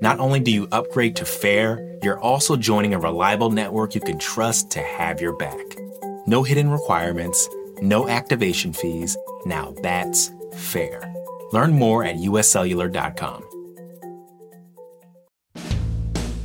not only do you upgrade to fair, you're also joining a reliable network you can trust to have your back. No hidden requirements, no activation fees. Now that's fair. Learn more at uscellular.com.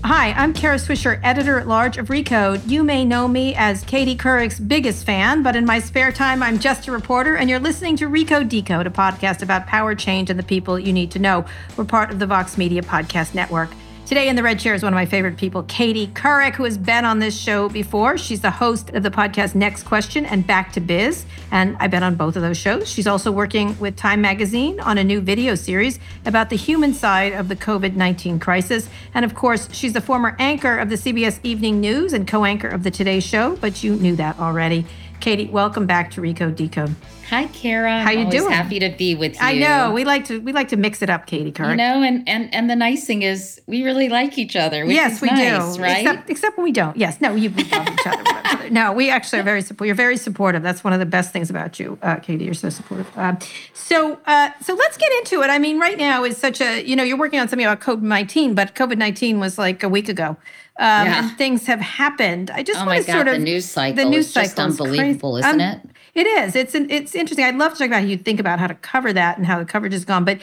Hi, I'm Kara Swisher, editor at large of Recode. You may know me as Katie Couric's biggest fan, but in my spare time, I'm just a reporter, and you're listening to Recode Decode, a podcast about power change and the people you need to know. We're part of the Vox Media Podcast Network. Today in the red chair is one of my favorite people, Katie Couric, who has been on this show before. She's the host of the podcast Next Question and Back to Biz, and I've been on both of those shows. She's also working with Time Magazine on a new video series about the human side of the COVID 19 crisis. And of course, she's the former anchor of the CBS Evening News and co anchor of the Today Show, but you knew that already. Katie, welcome back to Recode Decode. Hi, Kara. How you doing? Happy to be with you. I know we like to we like to mix it up, Katie Couric. You know, and and and the nice thing is we really like each other. Yes, we nice, do. Right? Except, except when we don't. Yes, no, you we love each other. No, we actually are very supportive. You're very supportive. That's one of the best things about you, uh, Katie. You're so supportive. Uh, so, uh, so let's get into it. I mean, right now is such a you know you're working on something about COVID nineteen, but COVID nineteen was like a week ago. Um, Yeah. And things have happened. I just Oh want to God, sort of the news cycle The news just cycle is unbelievable, crazy. isn't Um, it? It is. It's an, it's interesting. I'd love to talk about how you think about how to cover that and how the coverage has gone, but.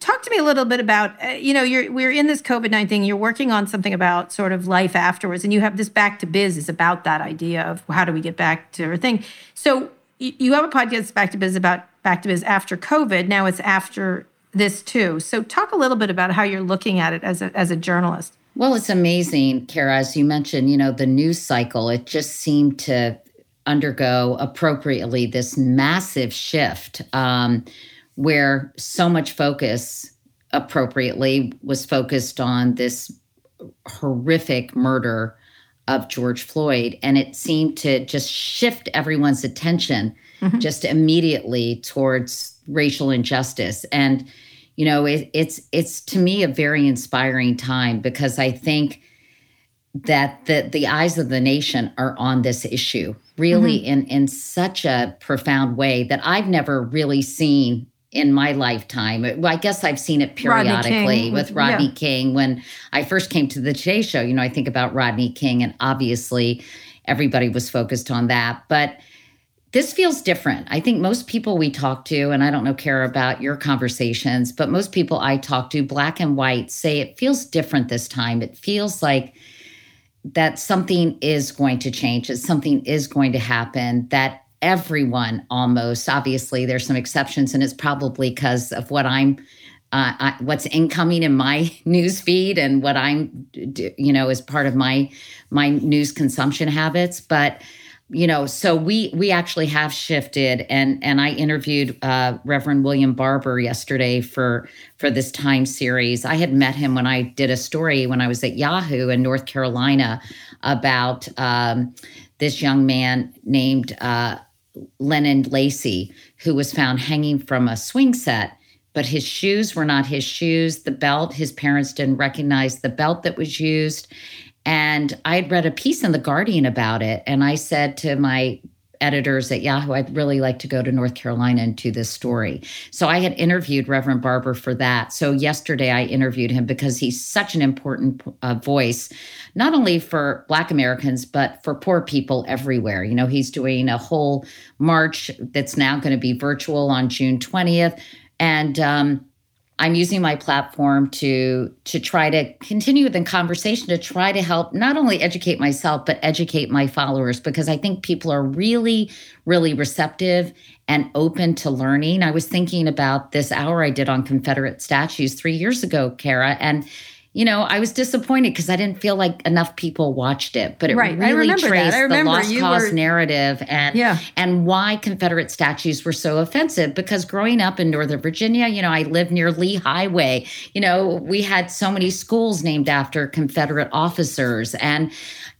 Talk to me a little bit about, uh, you know, you're we're in this COVID nineteen. thing. You're working on something about sort of life afterwards, and you have this back to biz is about that idea of how do we get back to our thing. So y- you have a podcast, Back to Biz, about back to biz after COVID. Now it's after this too. So talk a little bit about how you're looking at it as a as a journalist. Well, it's amazing, Kara. As you mentioned, you know, the news cycle, it just seemed to undergo appropriately this massive shift um, where so much focus appropriately was focused on this horrific murder of George Floyd. And it seemed to just shift everyone's attention just immediately towards racial injustice. And, you know, it, it's it's to me a very inspiring time because I think that the the eyes of the nation are on this issue really in in such a profound way that I've never really seen in my lifetime. Well, I guess I've seen it periodically King, with yeah. Rodney King when I first came to the Today Show. You know, I think about Rodney King, and obviously everybody was focused on that, but this feels different. I think most people we talk to, and I don't know, care about your conversations, but most people I talk to, black and white, say it feels different this time. It feels like that something is going to change, that something is going to happen, that everyone almost, obviously, there's some exceptions, and it's probably because of what I'm. Uh, I, what's incoming in my news feed and what I'm, you know, as part of my my news consumption habits. But you know so we we actually have shifted and and i interviewed uh, reverend william barber yesterday for for this time series. I had met him when i did a story when i was at yahoo in north carolina about um, this young man named uh, Lennon Lacy who was found hanging from a swing set but his shoes were not his shoes. The belt his parents didn't recognize the belt that was used and I'd read a piece in The Guardian about it. And I said to my editors at Yahoo, I'd really like to go to North Carolina and do this story. So I had interviewed Reverend Barber for that. So yesterday I interviewed him because he's such an important uh, voice, not only for Black Americans, but for poor people everywhere. You know, he's doing a whole march that's now going to be virtual on June 20th. And, um, I'm using my platform to to try to continue the conversation to try to help not only educate myself but educate my followers because I think people are really really receptive and open to learning. I was thinking about this hour I did on Confederate statues 3 years ago, Kara, and you know, I was disappointed because I didn't feel like enough people watched it, but it right. really traced the lost cause were, narrative and yeah. and why Confederate statues were so offensive. Because growing up in Northern Virginia, you know, I lived near Lee Highway. You know, we had so many schools named after Confederate officers, and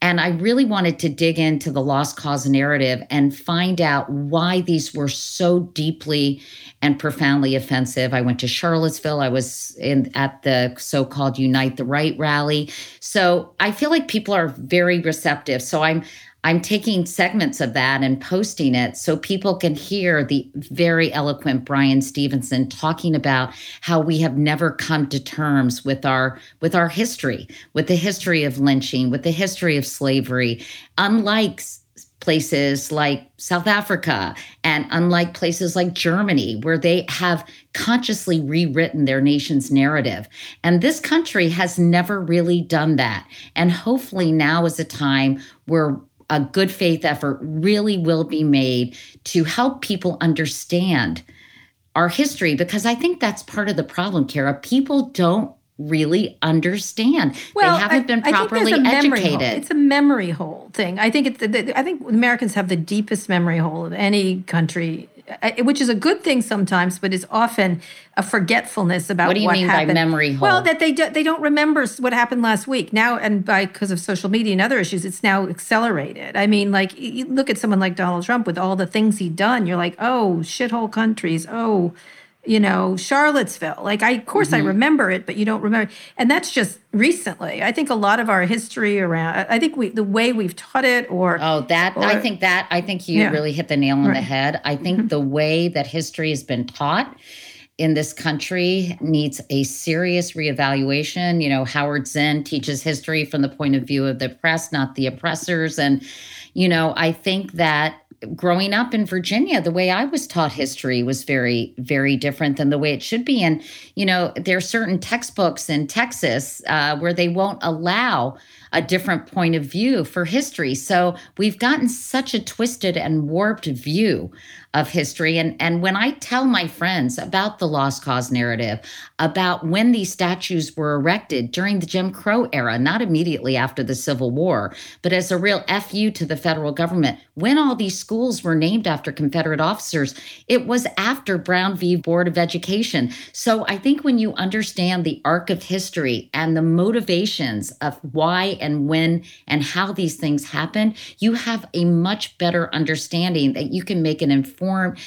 and I really wanted to dig into the lost cause narrative and find out why these were so deeply and profoundly offensive. I went to Charlottesville. I was in at the so-called Unite the Right rally. So I feel like people are very receptive. So I'm I'm taking segments of that and posting it so people can hear the very eloquent Bryan Stevenson talking about how we have never come to terms with our with our history, with the history of lynching, with the history of slavery. Unlike places like South Africa and unlike places like Germany, where they have consciously rewritten their nation's narrative. And this country has never really done that. And hopefully now is a time where a good faith effort really will be made to help people understand our history because I think that's part of the problem, Kara. People don't really understand. Well, they haven't been properly educated. It's a memory hole thing. I think it's. I think Americans have the deepest memory hole of any country uh, uh, which is a good thing sometimes, but is often a forgetfulness about what do you what mean happened. by memory hole? Well, that they do, they don't remember what happened last week now, and by because of social media and other issues, it's now accelerated. I mean, like you look at someone like Donald Trump with all the things he done, you're like, oh, shithole countries, oh you know, Charlottesville. Like, I, of course, mm-hmm. I remember it, but you don't remember. And that's just recently. I think a lot of our history around, I think we, the way we've taught it, or oh, that or, I think that I think you yeah. really hit the nail on right. the head. I think mm-hmm. the way that history has been taught in this country needs a serious reevaluation. You know, Howard Zinn teaches history from the point of view of the press, not the oppressors, and you know, I think that growing up in Virginia, the way I was taught history was very, very different than the way it should be. And, you know, there are certain textbooks in Texas uh, where they won't allow a different point of view for history. So we've gotten such a twisted and warped view of history. And, and when I tell my friends about the lost cause narrative, about when these statues were erected during the Jim Crow era, not immediately after the Civil War, but as a real FU to the federal government, when all these schools were named after Confederate officers, it was after Brown v. Board of Education. So I think when you understand the arc of history and the motivations of why and when and how these things happen, you have a much better understanding that you can make an informed,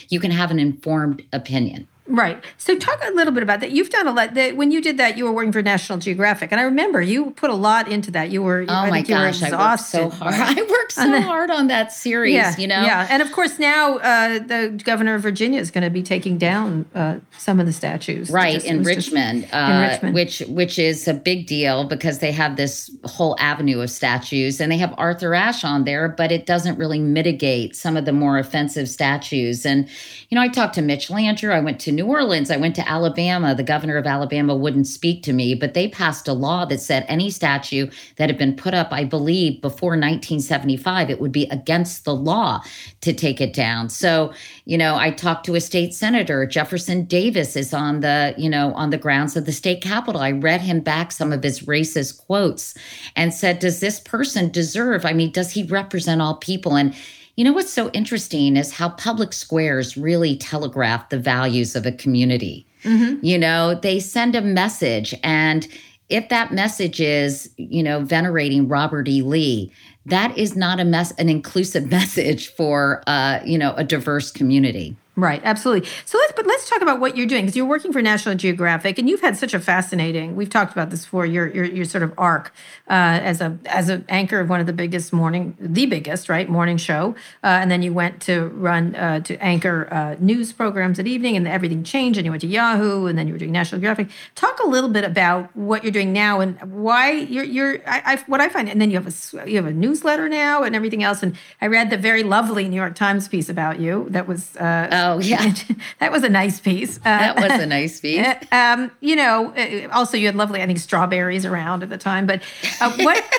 you can have an informed opinion. Right. So talk a little bit about that. You've done a lot. That when you did that, you were working for National Geographic, and I remember you put a lot into that. You were. Oh I my gosh, I worked so hard. I worked so the, hard on that series. Yeah, you know. Yeah, and of course now uh, the governor of Virginia is going to be taking down uh, some of the statues. Right just, in Richmond, just, uh, in Richmond, which which is a big deal because they have this whole avenue of statues, and they have Arthur Ashe on there, but it doesn't really mitigate some of the more offensive statues. And you know, I talked to Mitch Landrieu. I went to New Orleans. I went to Alabama. The governor of Alabama wouldn't speak to me, but they passed a law that said any statue that had been put up, I believe, before 1975, it would be against the law to take it down. So, you know, I talked to a state senator. Jefferson Davis is on the, you know, on the grounds of the state capitol. I read him back some of his racist quotes and said, Does this person deserve? I mean, does he represent all people? And you know what's so interesting is how public squares really telegraph the values of a community. Mm-hmm. You know, they send a message, and if that message is, you know, venerating Robert E. Lee, that is not a mess, an inclusive message for, uh, you know, a diverse community. Right, absolutely. So let's but let's talk about what you're doing because you're working for National Geographic and you've had such a fascinating. We've talked about this before. Your your your sort of arc uh, as a as an anchor of one of the biggest morning, the biggest right morning show, uh, and then you went to run uh, to anchor uh, news programs at evening, and everything changed, and you went to Yahoo, and then you were doing National Geographic. Talk a little bit about what you're doing now and why you're you're. I, I what I find, and then you have a you have a newsletter now and everything else. And I read the very lovely New York Times piece about you that was. Uh, Oh yeah, that was a nice piece. Uh, that was a nice piece. um, you know, uh, also you had lovely, I think, strawberries around at the time. But uh, what?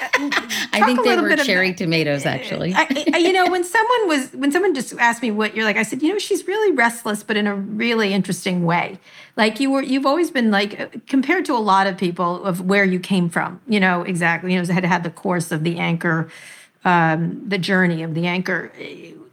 I think they were cherry about, tomatoes, actually. I, I, you know, when someone was when someone just asked me what you're like, I said, you know, she's really restless, but in a really interesting way. Like you were, you've always been like compared to a lot of people of where you came from. You know, exactly. You know, had had the course of the anchor um, the journey of the anchor.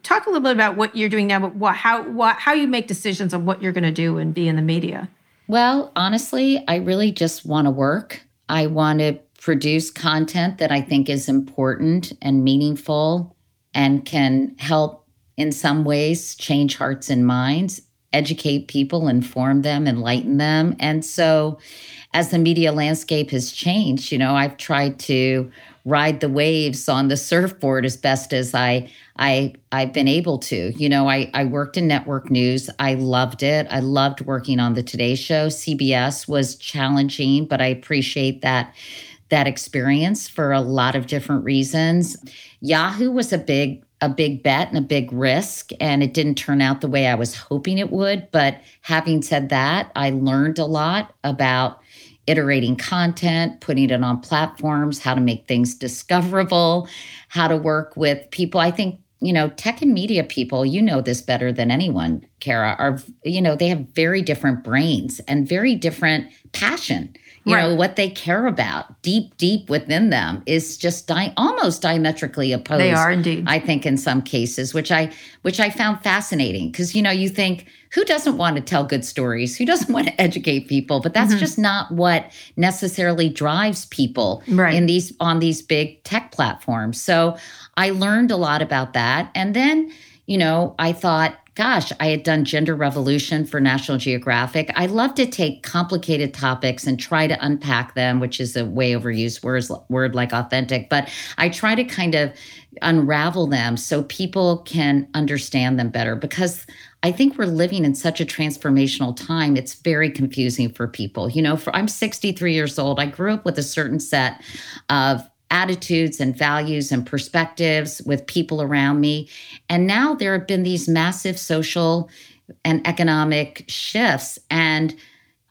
Talk a little bit about what you're doing now, but what, how what, how you make decisions on what you're going to do and be in the media. Well, honestly, I really just want to work. I want to produce content that I think is important and meaningful and can help in some ways change hearts and minds, educate people, inform them, enlighten them. And so as the media landscape has changed, you know, I've tried to ride the waves on the surfboard as best as I I I've been able to. You know, I I worked in network news. I loved it. I loved working on the Today Show. CBS was challenging, but I appreciate that that experience for a lot of different reasons. Yahoo was a big a big bet and a big risk and it didn't turn out the way I was hoping it would, but having said that, I learned a lot about iterating content, putting it on platforms, how to make things discoverable, how to work with people. I think, you know, tech and media people, you know this better than anyone, Kara, are, you know, they have very different brains and very different passion. You right. know, what they care about deep, deep within them is just di- almost diametrically opposed. They are indeed. I think in some cases, which I which I found fascinating because you know, you think who doesn't want to tell good stories? Who doesn't want to educate people? But that's mm-hmm. just not what necessarily drives people right. in these on these big tech platforms. So I learned a lot about that. And then, you know, I thought, gosh, I had done gender revolution for National Geographic. I love to take complicated topics and try to unpack them, which is a way overused word, word like authentic, but I try to kind of unravel them so people can understand them better because I think we're living in such a transformational time. It's very confusing for people. You know, for I'm 63 years old. I grew up with a certain set of attitudes and values and perspectives with people around me. And now there have been these massive social and economic shifts and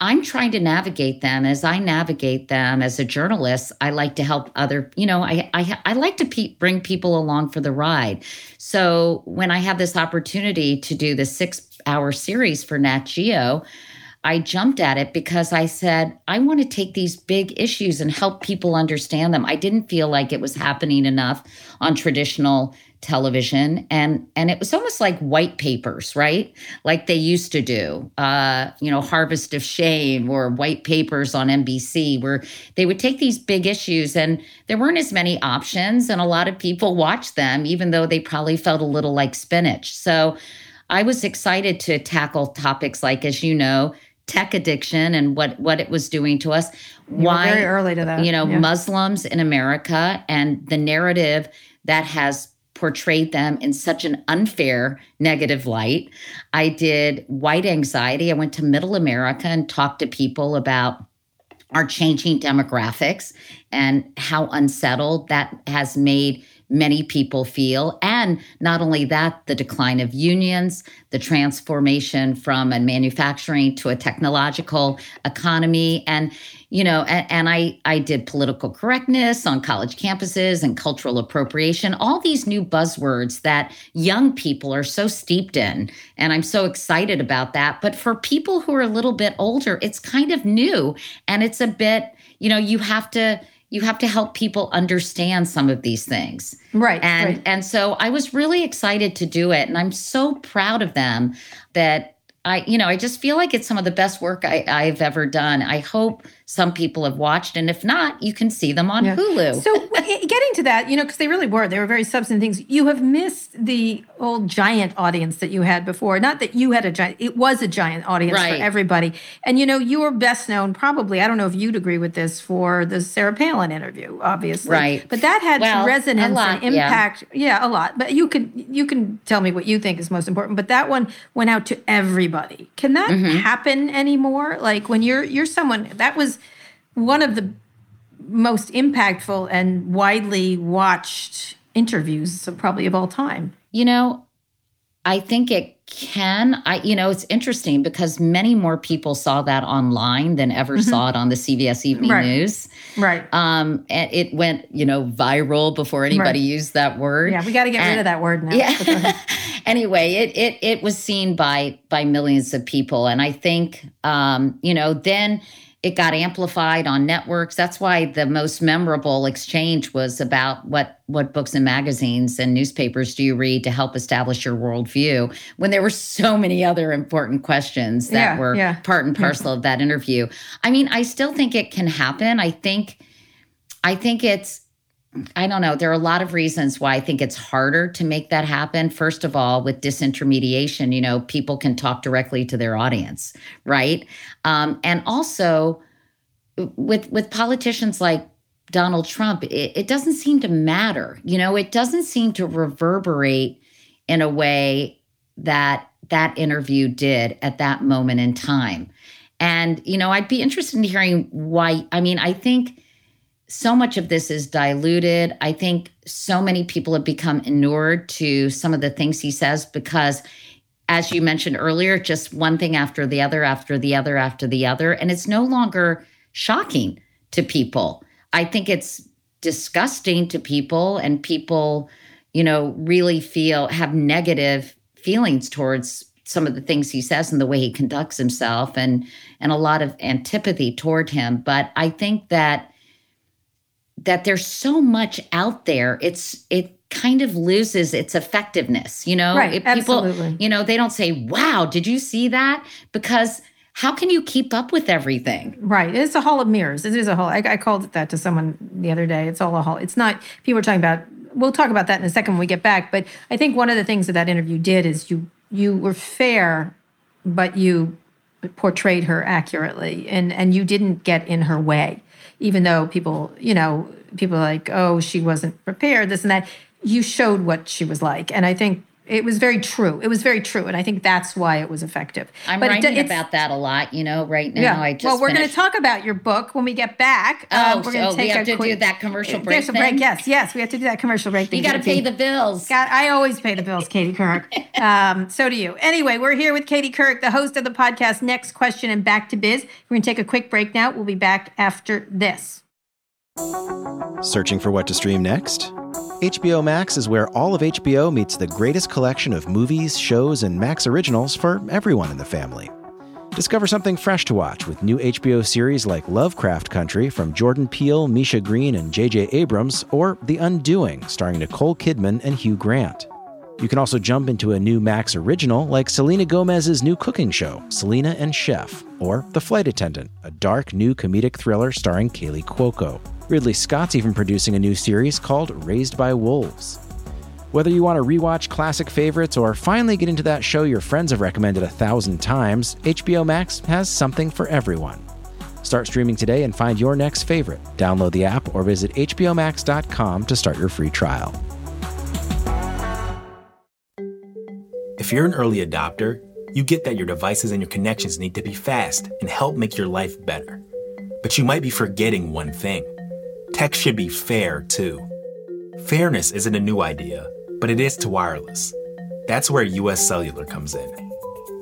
I'm trying to navigate them as I navigate them as a journalist. I like to help other, you know, I I, I like to pe- bring people along for the ride. So when I have this opportunity to do the six hour series for Nat Geo, I jumped at it because I said, I want to take these big issues and help people understand them. I didn't feel like it was happening enough on traditional television and and it was almost like white papers right like they used to do uh you know harvest of shame or white papers on nbc where they would take these big issues and there weren't as many options and a lot of people watched them even though they probably felt a little like spinach so i was excited to tackle topics like as you know tech addiction and what what it was doing to us you why very early to that you know yeah. muslims in america and the narrative that has portrayed them in such an unfair negative light. I did white anxiety. I went to middle America and talked to people about our changing demographics and how unsettled that has made many people feel. And not only that, the decline of unions, the transformation from a manufacturing to a technological economy. And you know and, and, i i did political correctness on college campuses and cultural appropriation all these new buzzwords that young people are so steeped in and i'm so excited about that but for people who are a little bit older it's kind of new and it's a bit you know you have to you have to help people understand some of these things right and right. and so i was really excited to do it and i'm so proud of them that I, you know, I just feel like it's some of the best work I, I've ever done. I hope some people have watched, and if not, you can see them on yeah. Hulu. So, getting to that, you know, because they really were, they were very substantive things. You have missed the old giant audience that you had before. Not that you had a giant; it was a giant audience right. for everybody. And you know, you were best known, probably. I don't know if you'd agree with this for the Sarah Palin interview, obviously, right? But that had well, resonance lot, and impact. Yeah. yeah, a lot. But you can you can tell me what you think is most important. But that one went out to everybody. Can that mm-hmm. happen anymore? Like when you're you're someone that was one of the most impactful and widely watched interviews, so probably of all time. You know, I think it can. I, you know, it's interesting because many more people saw that online than ever mm-hmm. saw it on the CBS Evening right. News. Right. Um, and it went, you know, viral before anybody right. used that word. Yeah, we got to get and, rid of that word now. Yeah. anyway, it it it was seen by by millions of people, and I think, um, you know, then it got amplified on networks. That's why the most memorable exchange was about what what books and magazines and newspapers do you read to help establish your worldview. When there were so many other important questions that yeah, were yeah. part and parcel of that interview. I mean, I still think it can happen. I think, I think it's. I don't know. There are a lot of reasons why I think it's harder to make that happen. First of all, with disintermediation, you know, people can talk directly to their audience, right? Um, and also with with politicians like Donald Trump, it, it doesn't seem to matter. You know, it doesn't seem to reverberate in a way that that interview did at that moment in time. And, you know, I'd be interested in hearing why. I mean, I think so much of this is diluted. I think so many people have become inured to some of the things he says because as you mentioned earlier, just one thing after the other, after the other, after the other. And it's no longer shocking to people. I think it's disgusting to people, and people, you know, really feel have negative feelings towards some of the things he says and the way he conducts himself and and a lot of antipathy toward him but i think that that there's so much out there it's it kind of loses its effectiveness. You know, right, people, absolutely. you know, they don't say, wow, did you see that? Because how can you keep up with everything? Right. It's a hall of mirrors. It is a hall. I, I called it that to someone the other day. It's all a hall. It's not, people are talking about, we'll talk about that in a second when we get back. But I think one of the things that that interview did is you, you were fair, but you portrayed her accurately and, and you didn't get in her way, even though people, you know, people like, oh, she wasn't prepared, this and that you showed what she was like. And I think it was very true. It was very true, and I think that's why it was effective. I'm but writing it, about that a lot, you know, right now. Yeah. I just well, we're going to talk about your book when we get back. Uh, oh, uh, we're going to so take we have to quick, do that commercial break. There's a break. Yes, yes, we have to do that commercial break. You got to pay the bills. God, I always pay the bills, Katie Couric. um, so do you. Anyway, we're here with Katie Couric, the host of the podcast. Next question and back to biz. We're going to take a quick break now. We'll be back after this. Searching for what to stream next? HBO Max is where all of HBO meets the greatest collection of movies, shows, and Max originals for everyone in the family. Discover something fresh to watch with new HBO series like Lovecraft Country from Jordan Peele, Misha Green, and J.J. Abrams, or The Undoing, starring Nicole Kidman and Hugh Grant. You can also jump into a new Max original like Selena Gomez's new cooking show, Selena and Chef, or The Flight Attendant, a dark new comedic thriller starring Kaley Cuoco. Ridley Scott's even producing a new series called Raised by Wolves. Whether you want to rewatch classic favorites or finally get into that show your friends have recommended a thousand times, HBO Max has something for everyone. Start streaming today and find your next favorite. Download the app or visit HBOMax.com to start your free trial. If you're an early adopter, you get that your devices and your connections need to be fast and help make your life better. But you might be forgetting one thing Tech should be fair, too. Fairness isn't a new idea, but it is to wireless. That's where US Cellular comes in.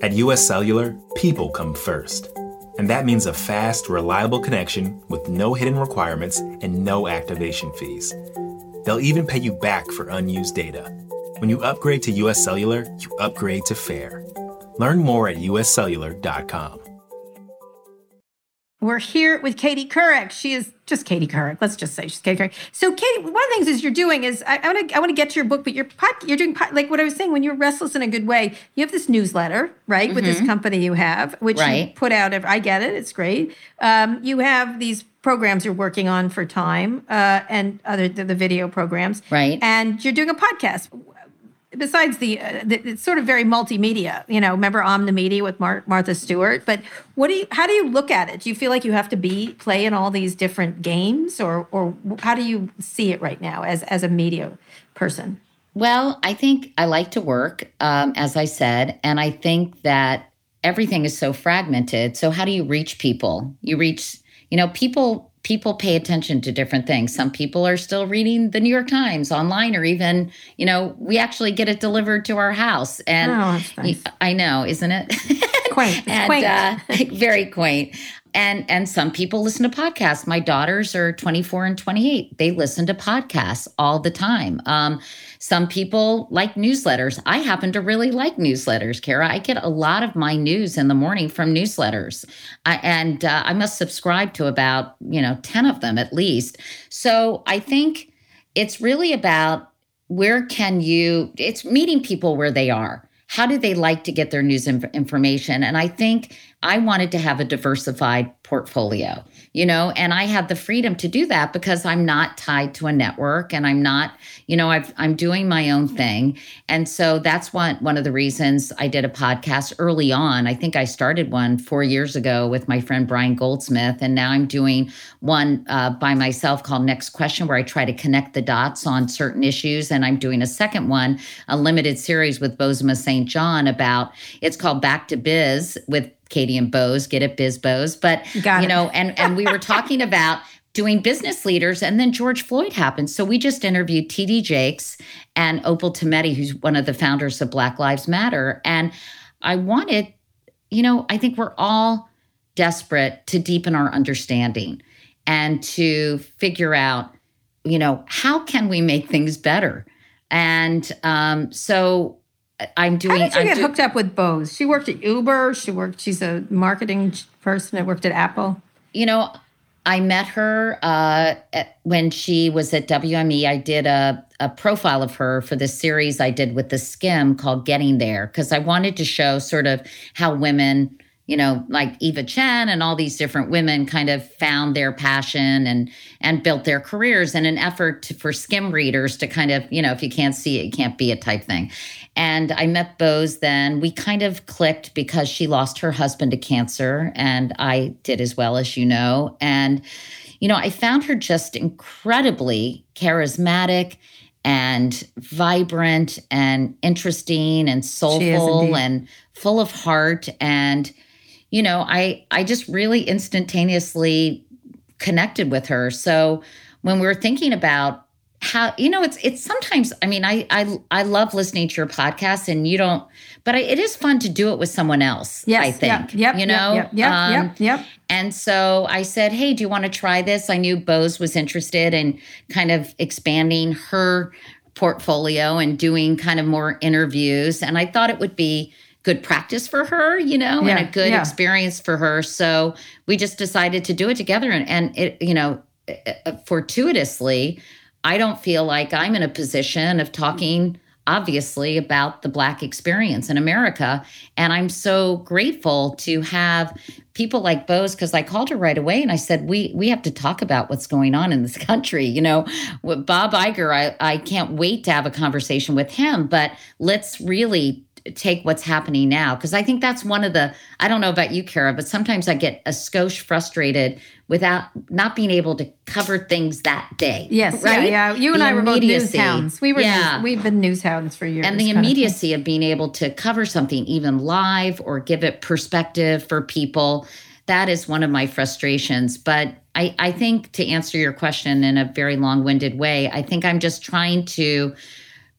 At US Cellular, people come first. And that means a fast, reliable connection with no hidden requirements and no activation fees. They'll even pay you back for unused data. When you upgrade to US Cellular, you upgrade to fair. Learn more at uscellular.com. We're here with Katie Couric. She is just Katie Couric. Let's just say she's Katie Couric. So, Katie, one of the things is you're doing is I want to I want to get to your book, but you're you're doing like what I was saying when you're restless in a good way. You have this newsletter, right, mm-hmm. with this mm-hmm. company you have, which right. you put out. Every, I get it; it's great. Um, you have these programs you're working on for Time uh, and other the, the video programs, right? And you're doing a podcast besides the, uh, the, it's sort of very multimedia you know remember omnimedia with Mar- martha stewart? But what do you how do you look at it? Do you feel like you have to be play in all these different games or or how do you see it right now as as a media person? Well i think i like to work um, as i said and i think that everything is so fragmented. So how do you reach people? You reach you know people people pay attention to different things. Some people are still reading the New York Times online, or even, you know, we actually get it delivered to our house. And Oh, nice. I know, isn't it? Quaint. And quaint. Uh, very quaint. And and some people listen to podcasts. My daughters are 24 and 28. They listen to podcasts all the time. Um, some people like newsletters. I happen to really like newsletters, Kara. I get a lot of my news in the morning from newsletters, I, and uh, I must subscribe to about you know 10 of them at least. So I think it's really about where can you? It's meeting people where they are how do they like to get their news inf- information and i think i wanted to have a diversified portfolio you know and i had the freedom to do that because i'm not tied to a network and i'm not you know i am doing my own thing. And so that's one one of the reasons i did a podcast early on. I think i started one four years ago with my friend brian goldsmith and now i'm doing one uh, by myself called next question where i try to connect the dots on certain issues. And i'm doing a second one a limited series with bozoma Saint John about it's called back to biz with Katie and Bose, get it, Biz Bose. But Got you it. know, and and we were talking about doing business leaders, and then George Floyd happened. So we just interviewed TD Jakes and Opal Tometi, who's one of the founders of Black Lives Matter. And I wanted, you know, I think we're all desperate to deepen our understanding and to figure out, you know, how can we make things better? And um, so I'm doing. How did you I'm get do- hooked up with Bose? She worked at Uber. She worked. She's a marketing person that worked at Apple. you know, I met her uh, at, when she was at WME. I did a, a profile of her for the series I did with the Skimm called Getting There, because I wanted to show sort of how women, you know, like Eva Chen and all these different women kind of found their passion and and built their careers in an effort to, for Skimm readers to kind of, you know, if you can't see it, you can't be it type thing. And I met Bose then. We kind of clicked because she lost her husband to cancer, and I did as well, as you know. And, you know, I found her just incredibly charismatic and vibrant and interesting and soulful and full of heart. And, you know, I I just really instantaneously connected with her. So when we were thinking about how you know it's it's sometimes i mean i i i love listening to your podcast and you don't but I, it is fun to do it with someone else Yes. i think Yep. Yep. you know yeah, Yep. Um, yep. Yep. and so i said hey do you want to try this i knew bose was interested in kind of expanding her portfolio and doing kind of more interviews and i thought it would be good practice for her you know Yeah, and a good yeah. experience for her so we just decided to do it together and, and it you know fortuitously I don't feel like I'm in a position of talking obviously about the black experience in America. And I'm so grateful to have people like Bose cuz I called her right away and I said we we have to talk about what's going on in this country. You know with Bob Iger I I can't wait to have a conversation with him but let's really take what's happening now because I think that's one of the I don't know about you Kara but sometimes I get a skosh frustrated without not being able to cover things that day Yes. right Yeah. Yeah. You and The I were both news hounds. We were. Yeah. We've been news hounds for years. and the kind of immediacy of being able to cover something even live or give it perspective for people that is one of my frustrations but I, I think to answer your question in a very long-winded way i think i'm just trying to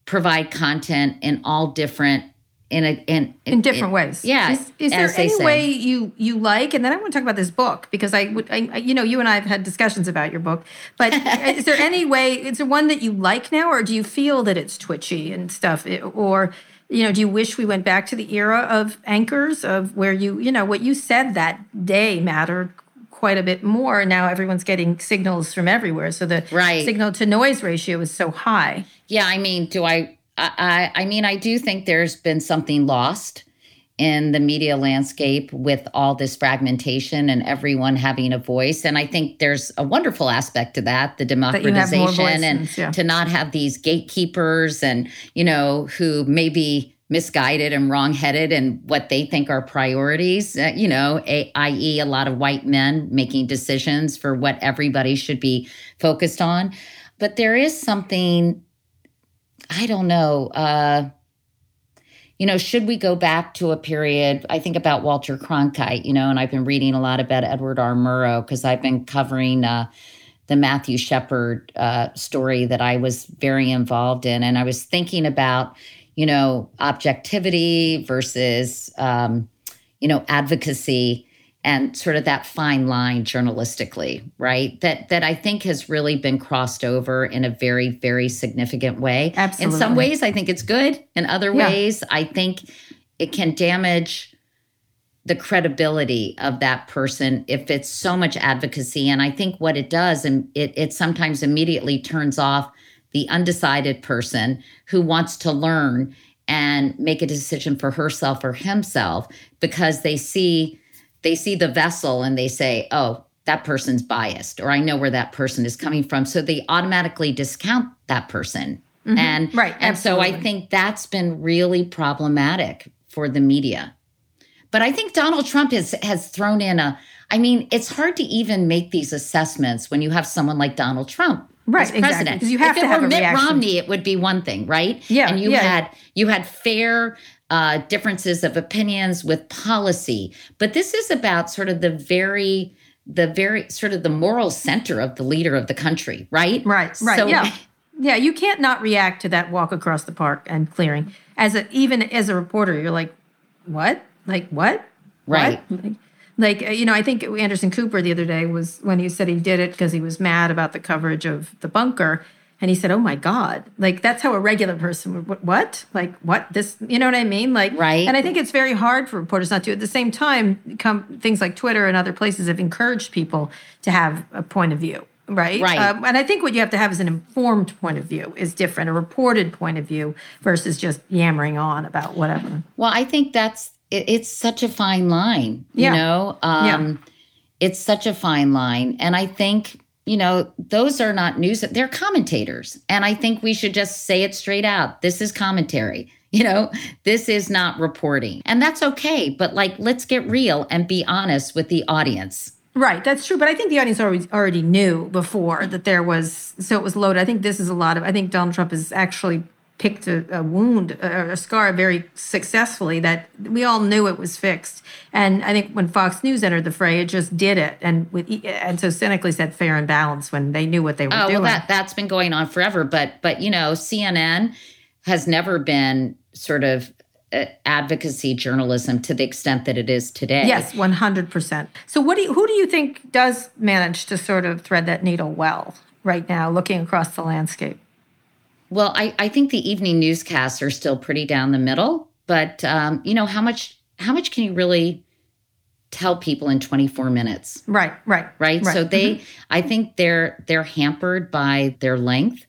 provide content in all different in a in in different ways. yeah, Is, is there any say. way you you like? And then I want to talk about this book because I would, I, you know, you and I have had discussions about your book. But is there any way? Is there one that you like now, or do you feel that it's twitchy and stuff, or you know, do you wish we went back to the era of anchors of where you, you know, what you said that day mattered quite a bit more. Now everyone's getting signals from everywhere, so the Right. signal to noise ratio is so high. Yeah, I mean, do I, I? I mean, I do think there's been something lost in the media landscape with all this fragmentation and everyone having a voice. And I think there's a wonderful aspect to that, the you have more democratization and yeah. to not have these gatekeepers and, you know, who may be misguided and wrongheaded and what they think are priorities, uh, you know, a, i.e., a lot of white men making decisions for what everybody should be focused on. But there is something I don't know. Uh, you know, should we go back to a period? I think about Walter Cronkite, you know, and I've been reading a lot about Edward R. Murrow because I've been covering uh, the Matthew Shepard uh, story that I was very involved in. And I was thinking about, you know, objectivity versus, um, you know, advocacy and sort of that fine line journalistically right that that i think has really been crossed over in a very very significant way Absolutely. in some ways i think it's good in other Yeah. ways i think it can damage the credibility of that person if it's so much advocacy and i think what it does and it, it sometimes immediately turns off the undecided person who wants to learn and make a decision for herself or himself because they see they see the vessel and they say oh that person's biased or i know where that person is coming from so they automatically discount that person and Mm-hmm. Right, and so i think that's been really problematic for the media but I think Donald Trump has has thrown in a. I mean, it's hard to even make these assessments when you have someone like Donald Trump Right, as exactly, president. 'cause you have if to it have were Mitt reaction. Romney, it would be one thing, right? Yeah, and you yeah. had you had fair uh, differences of opinions with policy, but this is about sort of the very the very sort of the moral center of the leader of the country, right? Right, right. So- yeah. Yeah, you can't not react to that walk across the park and clearing. As a even as a reporter, you're like, "What? Like what?" Right. What? Like, like uh, you know, I think Anderson Cooper the other day was when he said he did it because he was mad about the coverage of the bunker, and he said, "Oh my God!" Like that's how a regular person would. "What-? Like what? This? You know what I mean? Like Right. And I think it's very hard for reporters not to. At the same time, come things like Twitter and other places have encouraged people to have a point of view. Right. Right. Um, and I think what you have to have is an informed point of view is different, a reported point of view versus just yammering on about whatever. Well, I think that's it, it's such a fine line, you Yeah. know. Um it's such a fine line and I think, you know, those are not news they're commentators. And I think we should just say it straight out. This is commentary. You know, this is not reporting. And that's okay, but like let's get real and be honest with the audience. Right, that's true. But I think the audience already already knew before that there was, so it was loaded. I think this is a lot of. I think Donald Trump is actually picked a, a wound, or a scar, very successfully. That we all knew it was fixed. And I think when Fox News entered the fray, it just did it, and with and so cynically said fair and balanced when they knew what they were Oh, doing. well that that's been going on forever, but but you know, CNN has never been sort of uh, advocacy journalism to the extent that it is today. Yes, one hundred percent. So, what do you, who do you think does manage to sort of thread that needle well right now, looking across the landscape? Well, I, I think the evening newscasts are still pretty down the middle, but um, you know how much how much can you really tell people in 24 minutes, Right, right, right? So they Mhm. I think they're they're hampered by their length.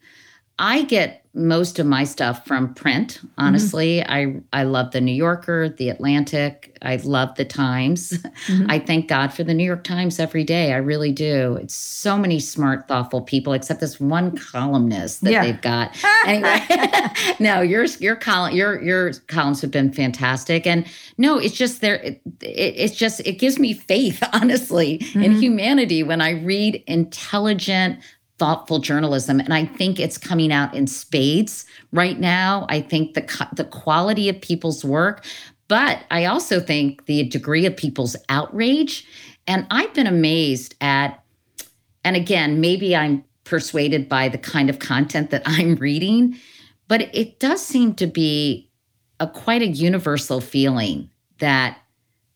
I get most of my stuff from print, mm-hmm. honestly. I I love the New Yorker, the Atlantic, I love the Times. Mm-hmm. I thank God for the New York Times every day. I really do. It's so many smart, thoughtful people, except this one columnist that Yeah. they've got. Anyway, no, yours, your column, your your columns have been fantastic, and no, it's just there. It, it, it's just it gives me faith, honestly, in mm-hmm. humanity when I read intelligent, thoughtful journalism, and I think it's coming out in spades right now. I think the the quality of people's work, but I also think the degree of people's outrage, and I've been amazed at and again, maybe I'm persuaded by the kind of content that I'm reading, but it does seem to be a quite a universal feeling that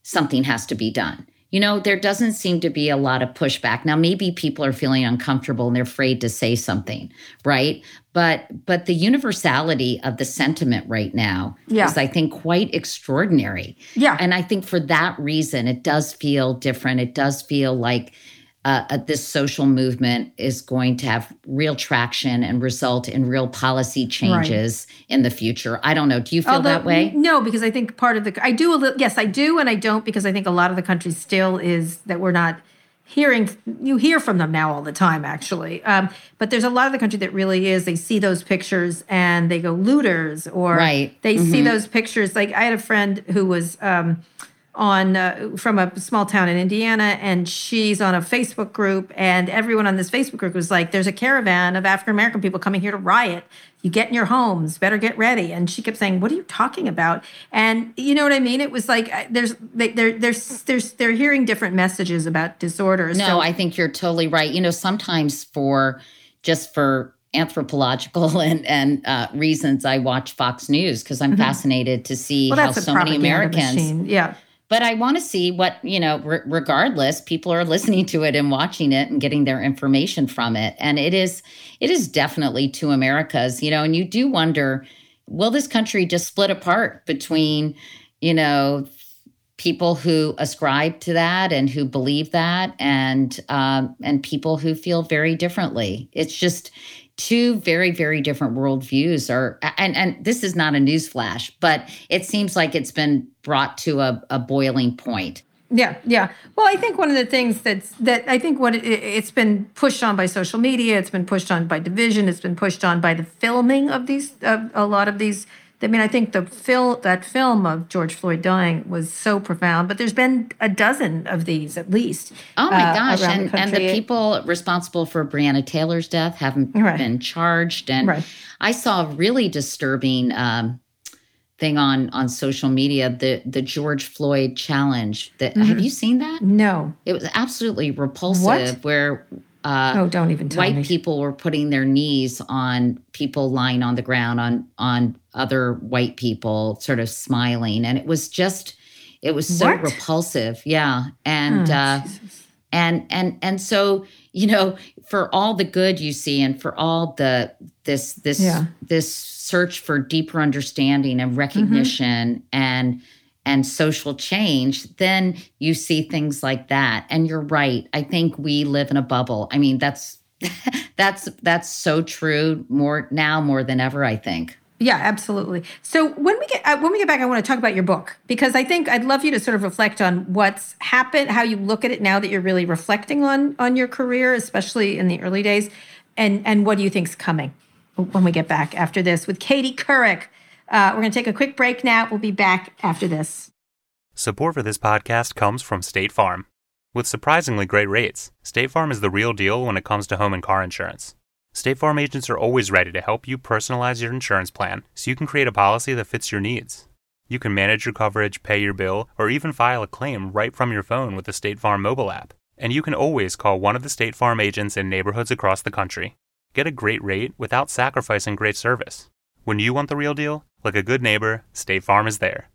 something has to be done. You know, there doesn't seem to be a lot of pushback. Now maybe people are feeling uncomfortable and they're afraid to say something, right? But but the universality of the sentiment right now Yeah. is I think quite extraordinary. Yeah. And I think for that reason, it does feel different. It does feel like uh, uh, this social movement is going to have real traction and result in real policy changes in the future. I don't know. Do you feel Although- that way? No, because I think part of the I do a little yes, I do and I don't because I think a lot of the country still is that we're not hearing you hear from them now all the time actually. Um, but there's a lot of the country that really is they see those pictures and they go looters or Right. they see those pictures like I had a friend who was um, on uh, from a small town in Indiana, and she's on a Facebook group, and everyone on this Facebook group was like, "There's a caravan of African American people coming here to riot. you get in your homes, better get ready. And she kept saying, "What are you talking about?" And you know what I mean? It was like there's they, they're there's there's they're hearing different messages about disorders. No, so, I think you're totally right. You know, sometimes for just for anthropological and and uh, reasons, I watch Fox News because I'm mm-hmm. fascinated to see well, how so many Americans. Machine. Yeah. But I want to see what you know. R- regardless, people are listening to it and watching it and getting their information from it, and it is it is definitely two Americas. You know, and you do wonder, will this country just split apart between you know people who ascribe to that and who believe that and um, and people who feel very differently it's just two very very different worldviews are and and this is not a news flash but it seems like it's been brought to a, a boiling point. Yeah yeah. Well i think one of the things that's that i think what it, it's been pushed on by social media it's been pushed on by division it's been pushed on by the filming of these of a lot of these I mean, I think the film that film of George Floyd dying was so profound, but there's been a dozen of these at least. Oh my uh, gosh! And the and the people responsible for Breonna Taylor's death haven't right. been charged. And right. I saw a really disturbing um, thing on on social media the the George Floyd challenge. That mm-hmm. have you seen that? No. It was absolutely repulsive. What? Where uh, oh, don't even white me. people were putting their knees on people lying on the ground on on other white people, sort of smiling, and it was just it was so what? repulsive. Yeah, and oh, uh, and and and so you know, for all the good you see, and for all the this this yeah. this search for deeper understanding and recognition mm-hmm. and and social change, then you see things like that. And you're right. I think we live in a bubble. I mean, that's that's that's so true more now more than ever, I think. Yeah, absolutely. So when we get uh, when we get back, I want to talk about your book because I think I'd love you to sort of reflect on what's happened, how you look at it now that you're really reflecting on on your career, especially in the early days, and and what do you think's coming when we get back after this with Katie Couric, uh, we're going to take a quick break now. We'll be back after this. Support for this podcast comes from State Farm. With surprisingly great rates, State Farm is the real deal when it comes to home and car insurance. State Farm agents are always ready to help you personalize your insurance plan so you can create a policy that fits your needs. You can manage your coverage, pay your bill, or even file a claim right from your phone with the State Farm mobile app. And you can always call one of the State Farm agents in neighborhoods across the country. Get a great rate without sacrificing great service. When you want the real deal, like a good neighbor, State Farm is there.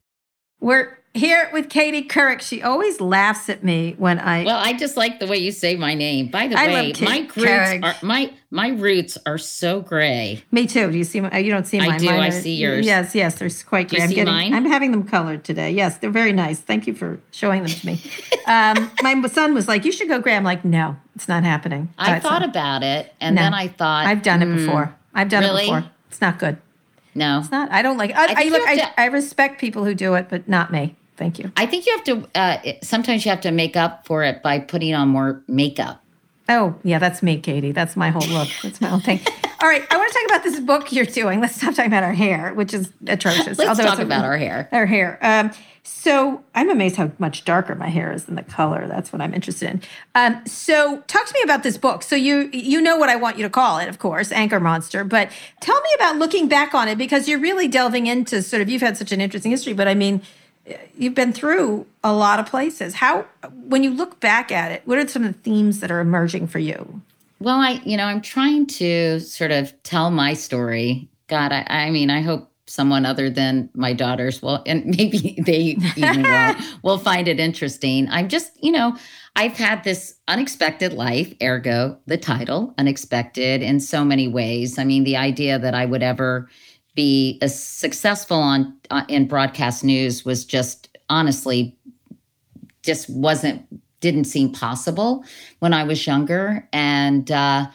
We're here with Katie Couric. She always laughs at me when I. Well, I just like the way you say my name. By the I way, my roots are my my roots are so gray. Me too. Do you see my? You don't see mine. I do. Mine I see yours. Yes, yes. They're quite gray. Do you I'm getting, mine? I'm having them colored today. Yes, they're very nice. Thank you for showing them to me. um, my son was like, "You should go gray." I'm like, "No, it's not happening." I thought so. about it, and no. then I thought, "I've done mm, it before. I've done really? it before. It's not good." No, it's not. I don't like. I, I, I look. I, to, I, respect people who do it, but not me. Thank you. I think you have to. Uh, sometimes you have to make up for it by putting on more makeup. Oh yeah, that's me, Katie. That's my whole look. That's my whole thing. All right, I want to talk about this book you're doing. Let's stop talking about our hair, which is atrocious. Let's talk about our hair. Our hair. Um, so I'm amazed how much darker my hair is than the color. That's what I'm interested in. Um, so talk to me about this book. So you you know what I want you to call it, of course, Anchor Monster. But tell me about looking back on it because you're really delving into sort of you've had such an interesting history. But I mean, you've been through a lot of places. How when you look back at it, what are some of the themes that are emerging for you? Well, I you know I'm trying to sort of tell my story. God, I, I mean, I hope someone other than my daughters will and maybe they even will will find it interesting i'm just you know i've had this unexpected life ergo the title unexpected in so many ways i mean the idea that i would ever be as successful on uh, in broadcast news was just honestly just wasn't didn't seem possible when i was younger and uh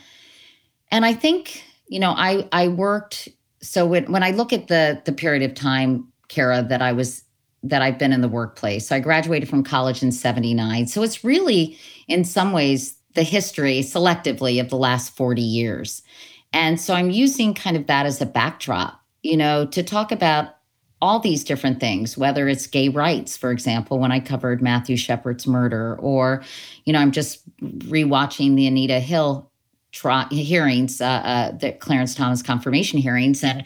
and i think you know i i worked so when, when I look at the the period of time, Kara, that I was that I've been in the workplace, so I graduated from college in '79. So it's really, in some ways, the history selectively of the last 40 years. And so I'm using kind of that as a backdrop, you know, to talk about all these different things, whether it's gay rights, for example, when I covered Matthew Shepard's murder, or, you know, I'm just rewatching the Anita Hill tri- hearings, uh, uh, the Clarence Thomas confirmation hearings, and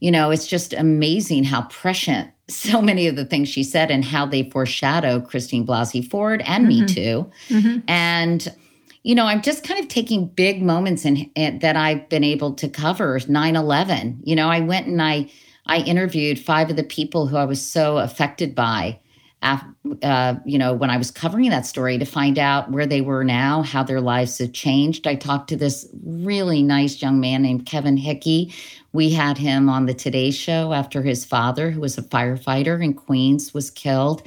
you know, it's just amazing how prescient so many of the things she said and how they foreshadow Christine Blasey Ford and mm-hmm. Me Too. Mm-hmm. And you know, I'm just kind of taking big moments in, in that I've been able to cover 9/11. You know, I went and I I interviewed five of the people who I was so affected by uh, you know, when I was covering that story to find out where they were now, how their lives have changed. I talked to this really nice young man named Kevin Hickey. We had him on the Today Show after his father, who was a firefighter in Queens, was killed.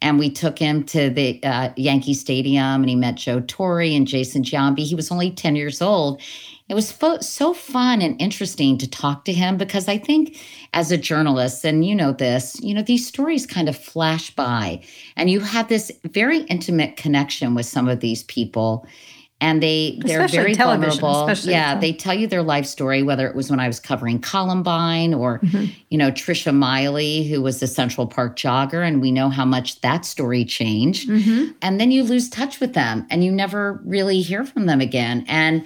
And we took him to the uh, Yankee Stadium and he met Joe Torre and Jason Giambi. He was only 10 years old. It was fo- so fun and interesting to talk to him because I think as a journalist, and you know this, you know, these stories kind of flash by and you have this very intimate connection with some of these people and they they're especially very vulnerable. Yeah, they tell you their life story, whether it was when I was covering Columbine or mm-hmm. you know Trisha Meili, who was the Central Park jogger, and we know how much that story changed. Mm-hmm. And then you lose touch with them, and you never really hear from them again. And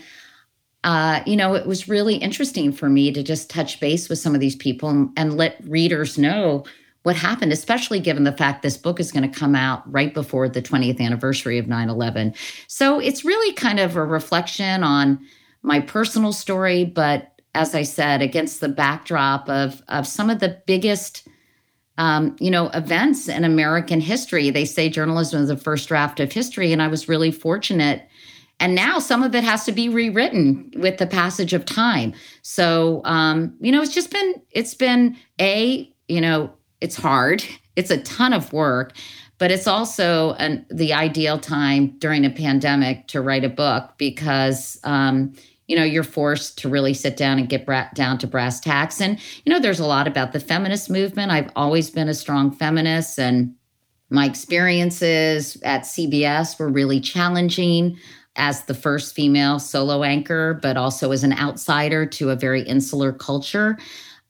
uh, you know, it was really interesting for me to just touch base with some of these people and, and let readers know what happened, especially given the fact this book is going to come out right before the 20th anniversary of 9 11. So it's really kind of a reflection on my personal story, but as I said, against the backdrop of, of some of the biggest. Um, you know, events in American history. They say journalism is the first draft of history. And I was really fortunate and now some of it has to be rewritten with the passage of time so um, you know it's just been it's been a you know it's hard. It's a ton of work but it's also an, the ideal time during a pandemic to write a book because um, you know you're forced to really sit down and get bra- down to brass tacks. And you know there's a lot about the feminist movement. I've always been a strong feminist and my experiences at cbs were really challenging as the first female solo anchor, but also as an outsider to a very insular culture.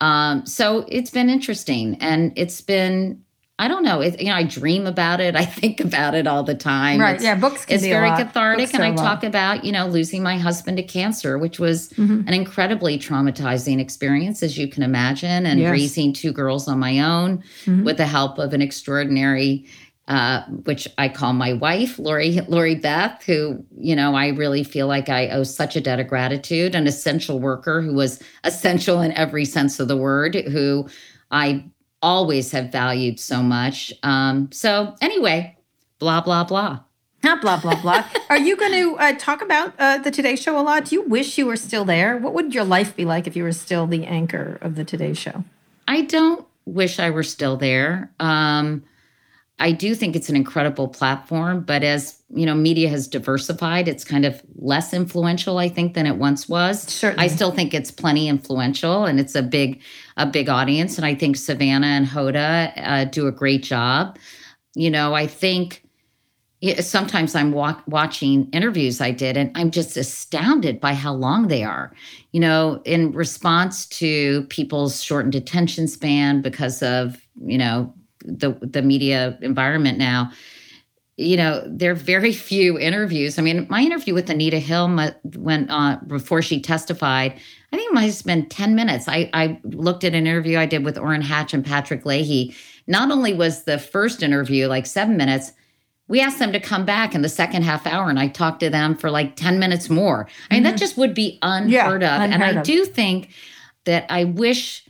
Um, so it's been interesting and it's been I don't know. It, you know, I dream about it. I think about it all the time. Right. It's, yeah. Books. it's very cathartic, and I talk about you know losing my husband to cancer, which was mm-hmm. an incredibly traumatizing experience, as you can imagine, and yes. raising two girls on my own mm-hmm. with the help of an extraordinary uh, which I call my wife, Lori, Lori Beth, who, you know, I really feel like I owe such a debt of gratitude, an essential worker who was essential in every sense of the word, who I always have valued so much. Um, so, anyway, blah, blah, blah. Not blah, blah, blah. Are you going to uh, talk about uh, the Today Show a lot? Do you wish you were still there? What would your life be like if you were still the anchor of the Today Show? I don't wish I were still there. Um, I do think it's an incredible platform, but as you know, media has diversified. It's kind of less influential, I think, than it once was. Certainly. I still think it's plenty influential, and it's a big, a big audience. And I think Savannah and Hoda uh, do a great job. You know, I think sometimes I'm walk, watching interviews I did, and I'm just astounded by how long they are. You know, in response to people's shortened attention span because of you know the the media environment now you know there are very few interviews. I mean my interview with anita hill went on before she testified. I think it might have been 10 minutes. I, I looked at an interview i did with orrin hatch and patrick leahy. Not only was the first interview like seven minutes we asked them to come back in the second half hour and i talked to them for like 10 minutes more. I mean mm-hmm. that just would be unheard yeah, of. Unheard and i of. do think that i wish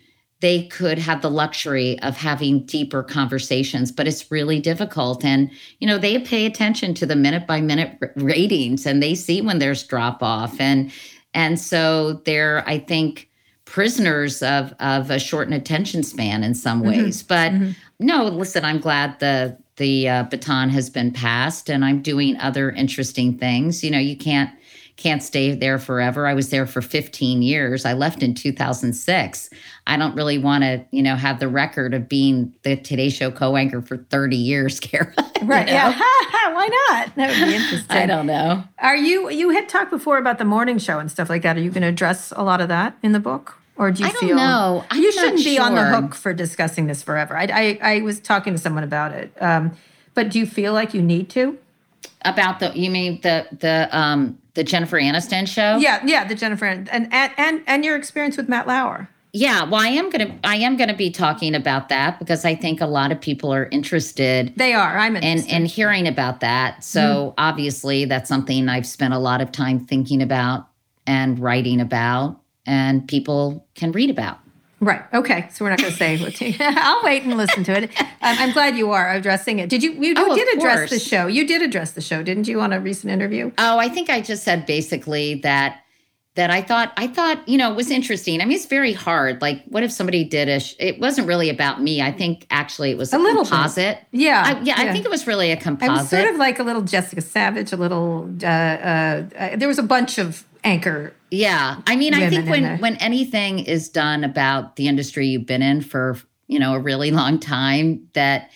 they could have the luxury of having deeper conversations but it's really difficult and you know they pay attention to the minute by minute ratings and they see when there's drop off and and so they're i think prisoners of of a shortened attention span in some mm-hmm. ways mm-hmm. but mm-hmm. no listen i'm glad the the uh, baton has been passed and i'm doing other interesting things you know you can't can't stay there forever. I was there for 15 years. I left in 2006. I don't really want to, you know, have the record of being the Today Show co-anchor for 30 years, Kara. Right. know? Yeah. Why not? That would be interesting. I don't know. Are you you had talked before about the morning show and stuff like that. Are you going to address a lot of that in the book? Or do you I feel no? You shouldn't be on the hook for discussing this forever. I, I, I was talking to someone about it. Um, but do you feel like you need to? About the you mean the the um the Jennifer Aniston show. Yeah, yeah, the Jennifer and and and and your experience with Matt Lauer. Yeah, well, I am gonna I am gonna be talking about that because I think a lot of people are interested. They are. I'm interested. in, in hearing about that. So mm. obviously, that's something I've spent a lot of time thinking about and writing about, and people can read about. Right. Okay. So we're not going to say what. To, I'll wait and listen to it. I'm, I'm, glad you are addressing it. Did you? You, you oh, did address the show. You did address the show, didn't you, on a recent interview? Oh, I think I just said basically that that I thought I thought you know it was interesting. I mean, it's very hard. Like, what if somebody did a? Sh- it wasn't really about me. I think actually it was a, a little composite. Yeah, I, yeah, yeah, I think it was really a composite. I was sort of like a little Jessica Savitch, a little. Uh, uh, uh, there was a bunch of anchor yeah. I mean, I think when when anything is done about the industry you've been in for, you know, a really long time that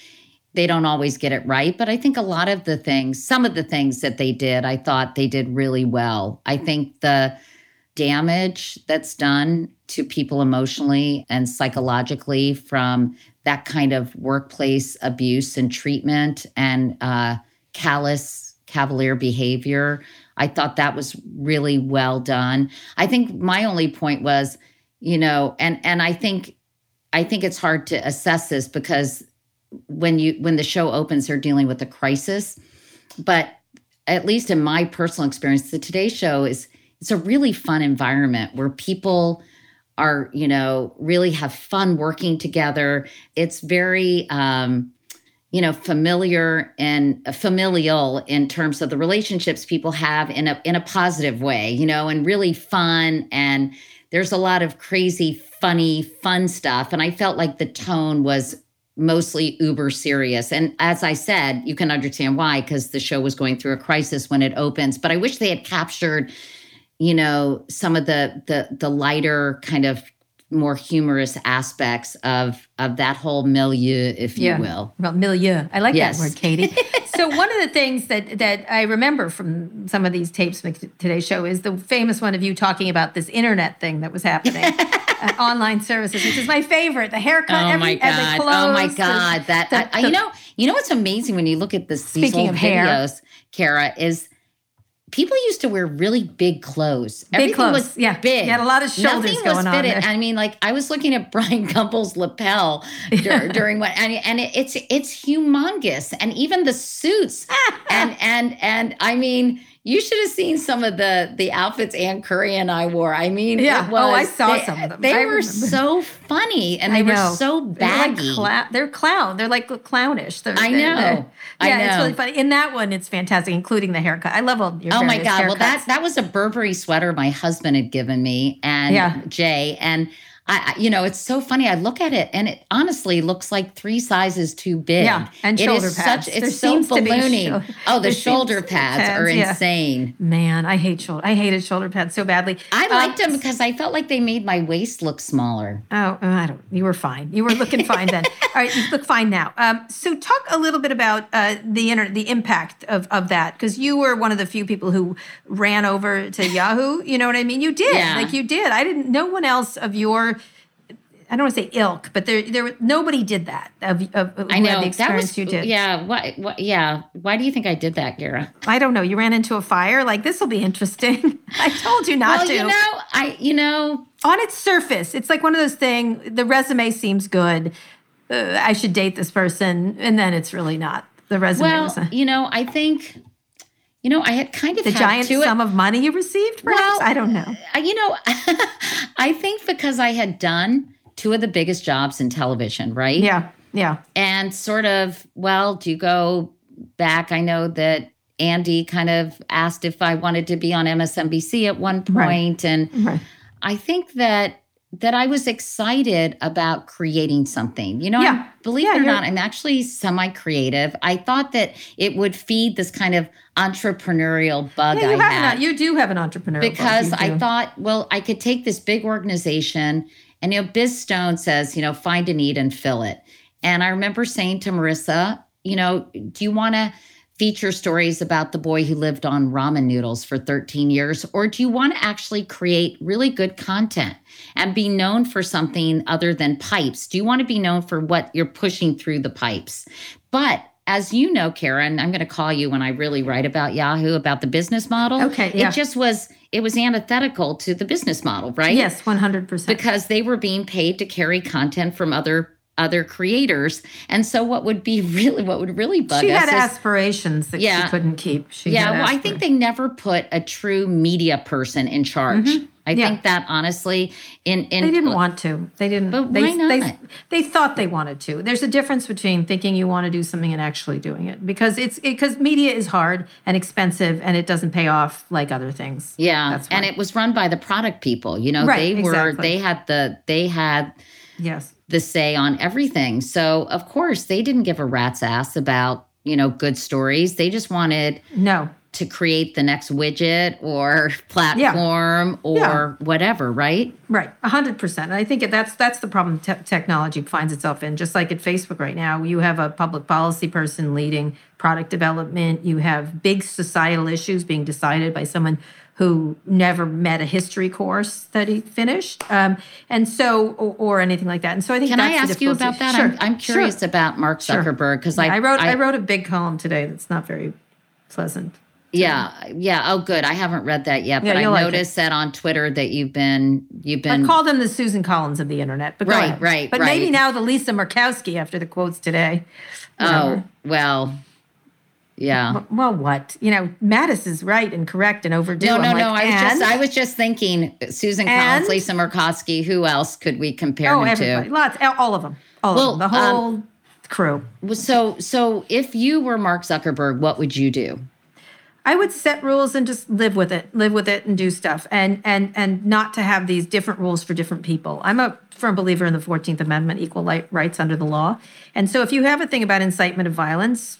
they don't always get it right, but I think a lot of the things, some of the things that they did, I thought they did really well. I think the damage that's done to people emotionally and psychologically from that kind of workplace abuse and treatment and uh, callous cavalier behavior I thought that was really well done. I think my only point was, you know, and and I think I think it's hard to assess this because when you when the show opens, they're dealing with a crisis. But at least in my personal experience, the Today Show is it's a really fun environment where people are, you know, really have fun working together. It's very um, you know familiar and familial in terms of the relationships people have in a in a positive way you know and really fun. And there's a lot of crazy funny fun stuff. And i felt like the tone was mostly uber serious. And as i said you can understand why because the show was going through a crisis when it opens. But i wish they had captured you know some of the the the lighter kind of more humorous aspects of of that whole milieu, if you will. Well, milieu. I like yes. that word, Katie. so one of the things that that I remember from some of these tapes from today's show is the famous one of you talking about this internet thing that was happening. uh, online services, which is my favorite. The haircut, oh every, my god, oh my god, that the, I, you know, you know what's amazing when you look at this, these old videos, hair. Kara, is people used to wear really big clothes. Big Everything clothes. was yeah. big. You had a lot of shoulders Nothing going was fitted. I mean, like I was looking at Bryant Gumbel's lapel dur- during what, and, and it, it's it's humongous, and even the suits, and and and I mean you should have seen some of the the outfits Ann Curry and I wore. I mean, yeah. Was, oh, I saw they, some of them. They I were remember. so funny and they were so baggy. They're, like they're clown. They're like clownish. They're, I know. They're, yeah, I know. it's really funny. In that one, it's fantastic, including the haircut. I love all your. Oh my god! Haircuts. Well, that that was a Burberry sweater my husband had given me, and yeah. Jay and I, you know, it's so funny. I look at it and it honestly looks like three sizes too big. Yeah, and it shoulder pads. Such, it's there so ballooning. Sh- oh, the shoulder pads, pads, are yeah. insane. Man, I hate shoulder. I hated shoulder pads so badly. I liked um, them because I felt like they made my waist look smaller. Oh, oh I don't. You were fine. You were looking fine then. All right, you look fine now. Um, so talk a little bit about uh, the internet, the impact of of that, because you were one of the few people who ran over to Yahoo. You know what I mean? You did, yeah. like you did. I didn't. No one else of your I don't want to say ilk, but there, there, nobody did that. Of, of, of I know the experience that was, you did. Yeah. What, what? Yeah. Why do you think I did that, Kara? I don't know. You ran into a fire. Like this will be interesting. I told you not well, to. You know, I, you know, on its surface, it's like one of those things. The resume seems good. Uh, I should date this person, and then it's really not. The resume. Well, a, you know, I think you know, I had kind of the giant sum of money you received. Perhaps well, I don't know. You know, I think because I had done two of the biggest jobs in television, right? Yeah. Yeah. And sort of, well, do you go back? I know that Andy kind of asked if I wanted to be on MSNBC at one point, right. and right. I think that that I was excited about creating something. You know, yeah. believe yeah, it or not, I'm actually semi-creative. I thought that it would feed this kind of entrepreneurial bug yeah, you I had. An, you do have an entrepreneurial because I thought, well, I could take this big organization and, you know, Biz Stone says, you know, find a need and fill it. And I remember saying to Marissa, you know, do you want to feature stories about the boy who lived on ramen noodles for 13 years? Or do you want to actually create really good content and be known for something other than pipes? Do you want to be known for what you're pushing through the pipes? But as you know, Karen, I'm going to call you when I really write about Yahoo about the business model. Okay, yeah. It just was it was antithetical to the business model, right? Yes, 100%. Because they were being paid to carry content from other other creators. And so what would be really what would really bug she us had is aspirations that Yeah. she couldn't keep. She yeah, well, I think they never put a true media person in charge. Mm-hmm. I Yeah. think that honestly, in in They didn't want to. They didn't. But they, why not? they thought they wanted to. There's a difference between thinking you want to do something and actually doing it because it's because media is hard and expensive and it doesn't pay off like other things. yeah, That's and it was run by the product people. You know, Right, they were exactly. they had the they had Yes. the say on everything. So of course they didn't give a rat's ass about you know good stories. They just wanted No. To create the next widget or platform or Yeah. whatever, right? Right, a hundred percent. And I think that's that's the problem te- technology finds itself in. Just like at Facebook right now, you have a public policy person leading product development. You have big societal issues being decided by someone who never met a history course that he finished, um, and so or, or anything like that. And so I think Can I ask you about that? Sure, I'm, I'm curious sure. about Mark Zuckerberg because I, I, wrote I, wrote a big column today that's not very pleasant. Yeah, yeah. Oh, good. I haven't read that yet, Yeah, but I you'll like noticed that on Twitter that you've been you've been. I call them the Susan Collins of the internet, but Right, right, But maybe now the Lisa Murkowski after the quotes today. oh well, yeah. Well, what? You know, Mattis is right and correct and overdue. No, no, I'm no. I was just? I was just thinking Susan? Collins, Lisa Murkowski. Who else could we compare oh, him everybody, to? lots, all of them, all Well, of them, the um, whole crew. So, so if you were Mark Zuckerberg, what would you do? I would set rules and just live with it, live with it, and do stuff, and and and not to have these different rules for different people. I'm a firm believer in the Fourteenth Amendment, equal rights under the law, and so if you have a thing about incitement of violence,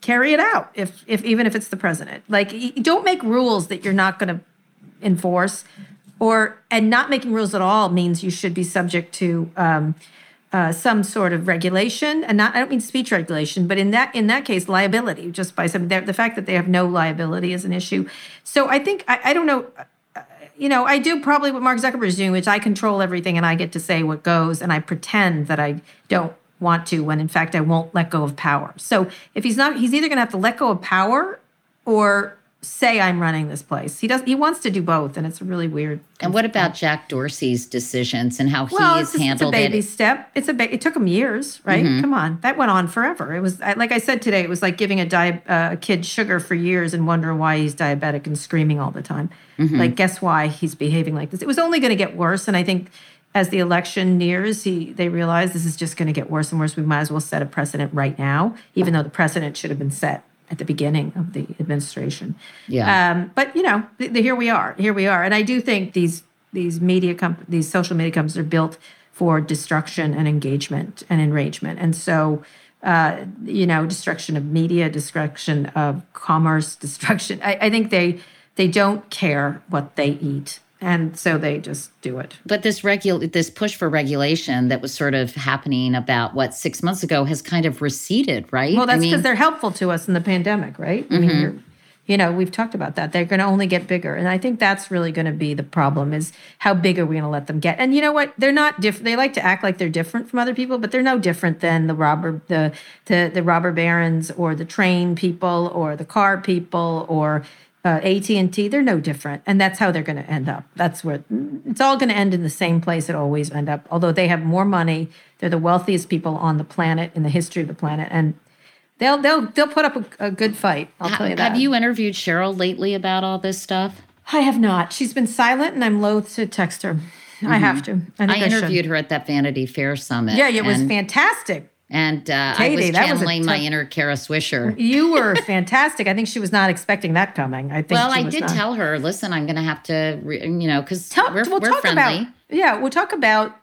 carry it out. If if even if it's the president, like don't make rules that you're not going to enforce, or and not making rules at all means you should be subject to. Um, uh, some sort of regulation, and not I don't mean speech regulation, but in that in that case, liability just by some the, fact that they have no liability is an issue. So I think I, I don't know. uh, You know, I do probably what Mark Zuckerberg is doing, which I control everything and I get to say what goes, and I pretend that I don't want to when in fact I won't let go of power. So if he's not, he's either going to have to let go of power or say I'm running this place. He does. He wants to do both, and it's really weird. And what about Jack Dorsey's decisions and how Well, he's it's, just, it's a handled baby it? step. It's a ba- it took him years, right? Mm-hmm. Come on, that went on forever. It was like I said today. It was like giving a di- uh, a kid sugar for years and wondering why he's diabetic and screaming all the time. Mm-hmm. Like, guess why he's behaving like this? It was only going to get worse, and I think as the election nears, he they realize this is just going to get worse and worse. We might as well set a precedent right now, even though the precedent should have been set at the beginning of the administration. Yeah. Um, but you know, th- th- here we are. Here we are, and I do think these these media comp- these social media companies are built for destruction and engagement and enragement, and so. Uh, you know, destruction of media, destruction of commerce, destruction. I, I think they they don't care what they eat, and so they just do it. But this regul this push for regulation that was sort of happening about what six months ago has kind of receded, right? Well, that's I because mean, Mm-hmm. they're helpful to us in the pandemic, right? I mean, you're, you know, we've talked about that. They're going to only get bigger, and I think that's really going to be the problem: is how big are we going to let them get? And you know what? They're not different. They like to act like they're different from other people, but they're no different than the robber, the the the robber barons, or the train people, or the car people, or uh, AT and T. They're no different, and that's how they're going to end up. That's where it's all going to end in the same place. It always end up. Although they have more money, they're the wealthiest people on the planet in the history of the planet, and They'll they'll they'll put up a, a good fight. I'll tell you that. have you interviewed Sheryl lately about all this stuff? I have not. She's been silent, and I'm loath to text her. I have to. I, I interviewed her at that Vanity Fair summit. Yeah, it was fantastic. And uh, I Katie, was that was channeling my inner Kara Swisher. You were fantastic. I think she was not expecting that coming. I think. Well, I was did not. tell her, listen, I'm going to have to, re- you know, because we're, we'll we're talk friendly. about yeah. We'll talk about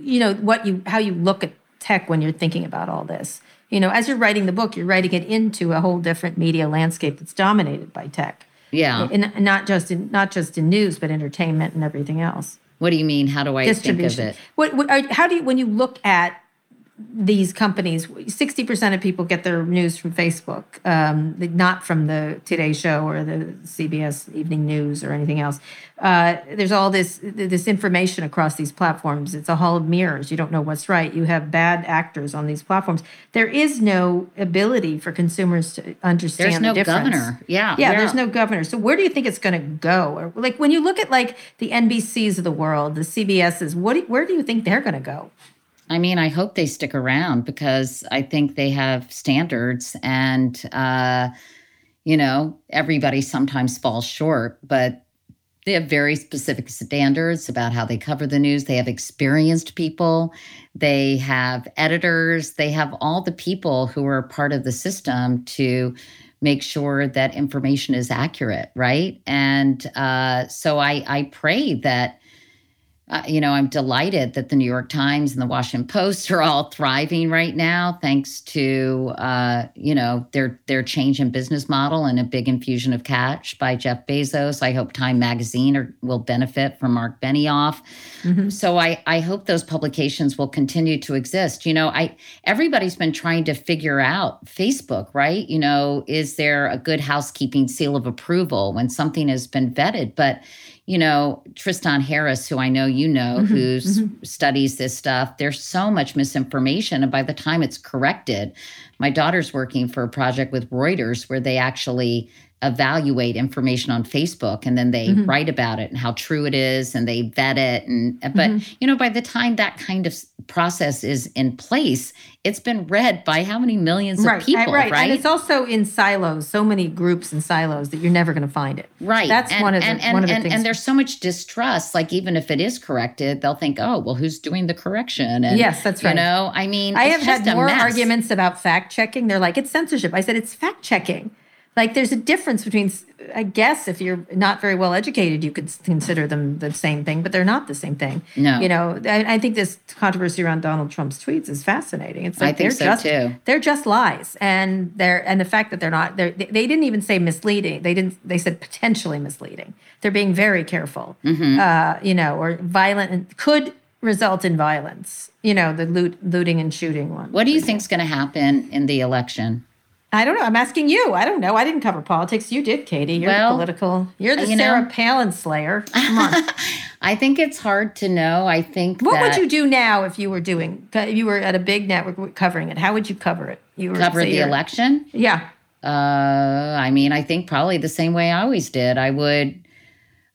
you know what you how you look at tech when you're thinking about all this. You know, as you're writing the book, you're writing it into a whole different media landscape that's dominated by tech, yeah. and and not just in not just in news, but entertainment and everything else. What do you mean? How do I think of it? What, what are, how do you when you look at these companies 60% of people get their news from facebook um, not from the today show or the cbs evening news or anything else. Uh, there's all this this information across these platforms. It's a hall of mirrors. You don't know what's right. You have bad actors on these platforms. There is no ability for consumers to understand there's no the difference. governor. Yeah, yeah there's no governor. So where do you think it's going to go? Or like when you look at like the nbcs of the world the cbs's what do, where do you think they're going to go I mean, I hope they stick around because I think they have standards and, uh, you know, everybody sometimes falls short, but they have very specific standards about how they cover the news. They have experienced people, they have editors, they have all the people who are part of the system to make sure that information is accurate, right? And uh, so I, I pray that uh, you know, I'm delighted that the New York Times and the Washington Post are all thriving right now, thanks to uh, you know their their change in business model and a big infusion of cash by Jeff Bezos. I hope Time Magazine are, will benefit from Mark Benioff. Mm-hmm. So I I hope those publications will continue to exist. You know, I everybody's been trying to figure out Facebook, right? You know, is there a good housekeeping seal of approval when something has been vetted, but you know, Tristan Harris, who I know you know, mm-hmm, who mm-hmm. studies this stuff, there's so much misinformation. And by the time it's corrected, my daughter's working for a project with Reuters where they actually evaluate information on Facebook and then they mm-hmm. write about it and how true it is and they vet it and but mm-hmm. you know by the time that kind of process is in place it's been read by how many millions right, of people right, right? and it's also in silos so many groups and silos that you're never going to find it. Right that's and, one of the and, and, one of the and, things and there's so much distrust like even if it is corrected they'll think oh well who's doing the correction? And yes that's right. you know I mean I have had more mess. arguments about fact checking. They're like it's censorship. I said it's fact checking like there's a difference between i guess if you're not very well educated you could consider them the same thing but they're not the same thing. No. You know i, I think this controversy around donald trump's tweets is fascinating. It's like I think they're so just too. they're just lies and they're and the fact that they're not they're, they, they didn't even say misleading. They didn't they said potentially misleading. They're being very careful mm-hmm. uh, you know or violent and could result in violence you know the loot, looting and shooting one what do you think is going to happen in the election I don't know. I'm asking you. I don't know. I didn't cover politics. You did, Katie. You're well, the political. You're the you Sarah know, Palin slayer. Come on. I think it's hard to know. I think. What would you do now if you were doing? If you were at a big network covering it. How would you cover it? You were cover the election? Yeah. Uh, I mean, I think probably the same way I always did. I would.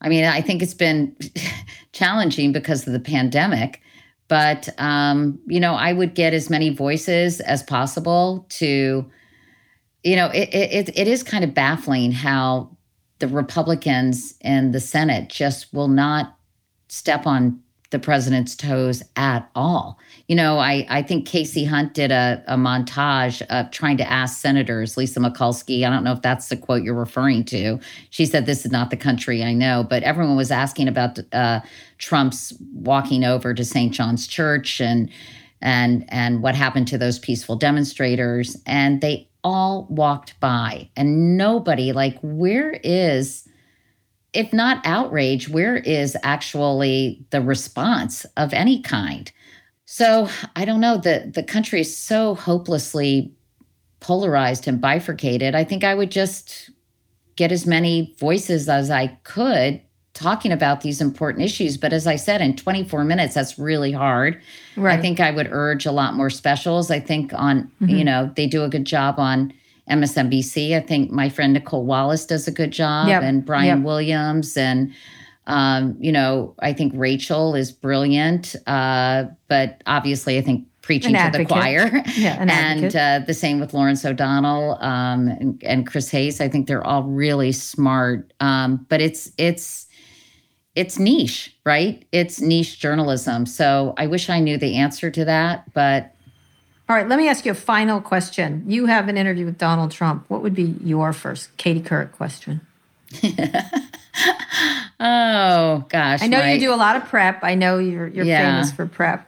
I mean, I think it's been challenging because of the pandemic, but um, you know, I would get as many voices as possible to you know, it, it, it is kind of baffling how the Republicans in the Senate just will not step on the president's toes at all. You know, I, I think Kasie Hunt did a, a montage of trying to ask senators, Lisa Murkowski, I don't know if that's the quote you're referring to. She said, This is not the country I know. But everyone was asking about uh, Trump's walking over to St. John's Church and and and what happened to those peaceful demonstrators. And they all walked by and nobody like where is if not outrage where is actually the response of any kind? So i don't know the the country is so hopelessly polarized and bifurcated. I think i would just get as many voices as i could talking about these important issues. But as I said, in 24 minutes, that's really hard. Right. I think I would urge a lot more specials. I think on, mm-hmm. you know, they do a good job on MSNBC. I think my friend Nicolle Wallace does a good job yep. and Brian yep. Williams. And, um, you know, I think Rachel is brilliant. Uh, but obviously, I think preaching to the choir. Yeah, and uh, the same with Lawrence O'Donnell um, and, and, Chris Hayes. I think they're all really smart. Um, but it's, it's, it's niche, right? It's niche journalism. So I wish I knew the answer to that, but. All right, let me ask you a final question. You have an interview with Donald Trump. What would be your first Katie Couric question? oh gosh. I know my, you do a lot of prep. I know you're you're yeah. famous for prep.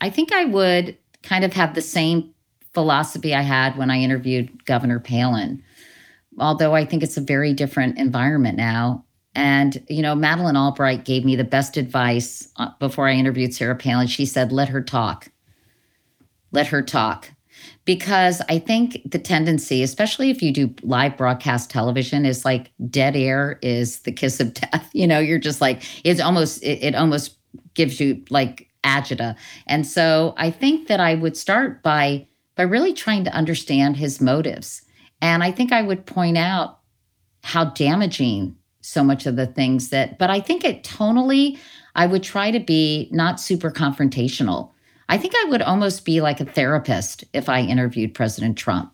I think I would kind of have the same philosophy I had when I interviewed Governor Palin. Although I think it's a very different environment now. And, you know, Madeleine Albright gave me the best advice uh, before I interviewed Sarah Palin. She said, let her talk. let her talk because I think the tendency, especially if you do live broadcast television, is like dead air is the kiss of death. You know, you're just like it's almost it, it almost gives you like agita. And so I think that I would start by by really trying to understand his motives. And I think I would point out how damaging so much of the things that but I think it tonally I would try to be not super confrontational I think I would almost be like a therapist if I interviewed President Trump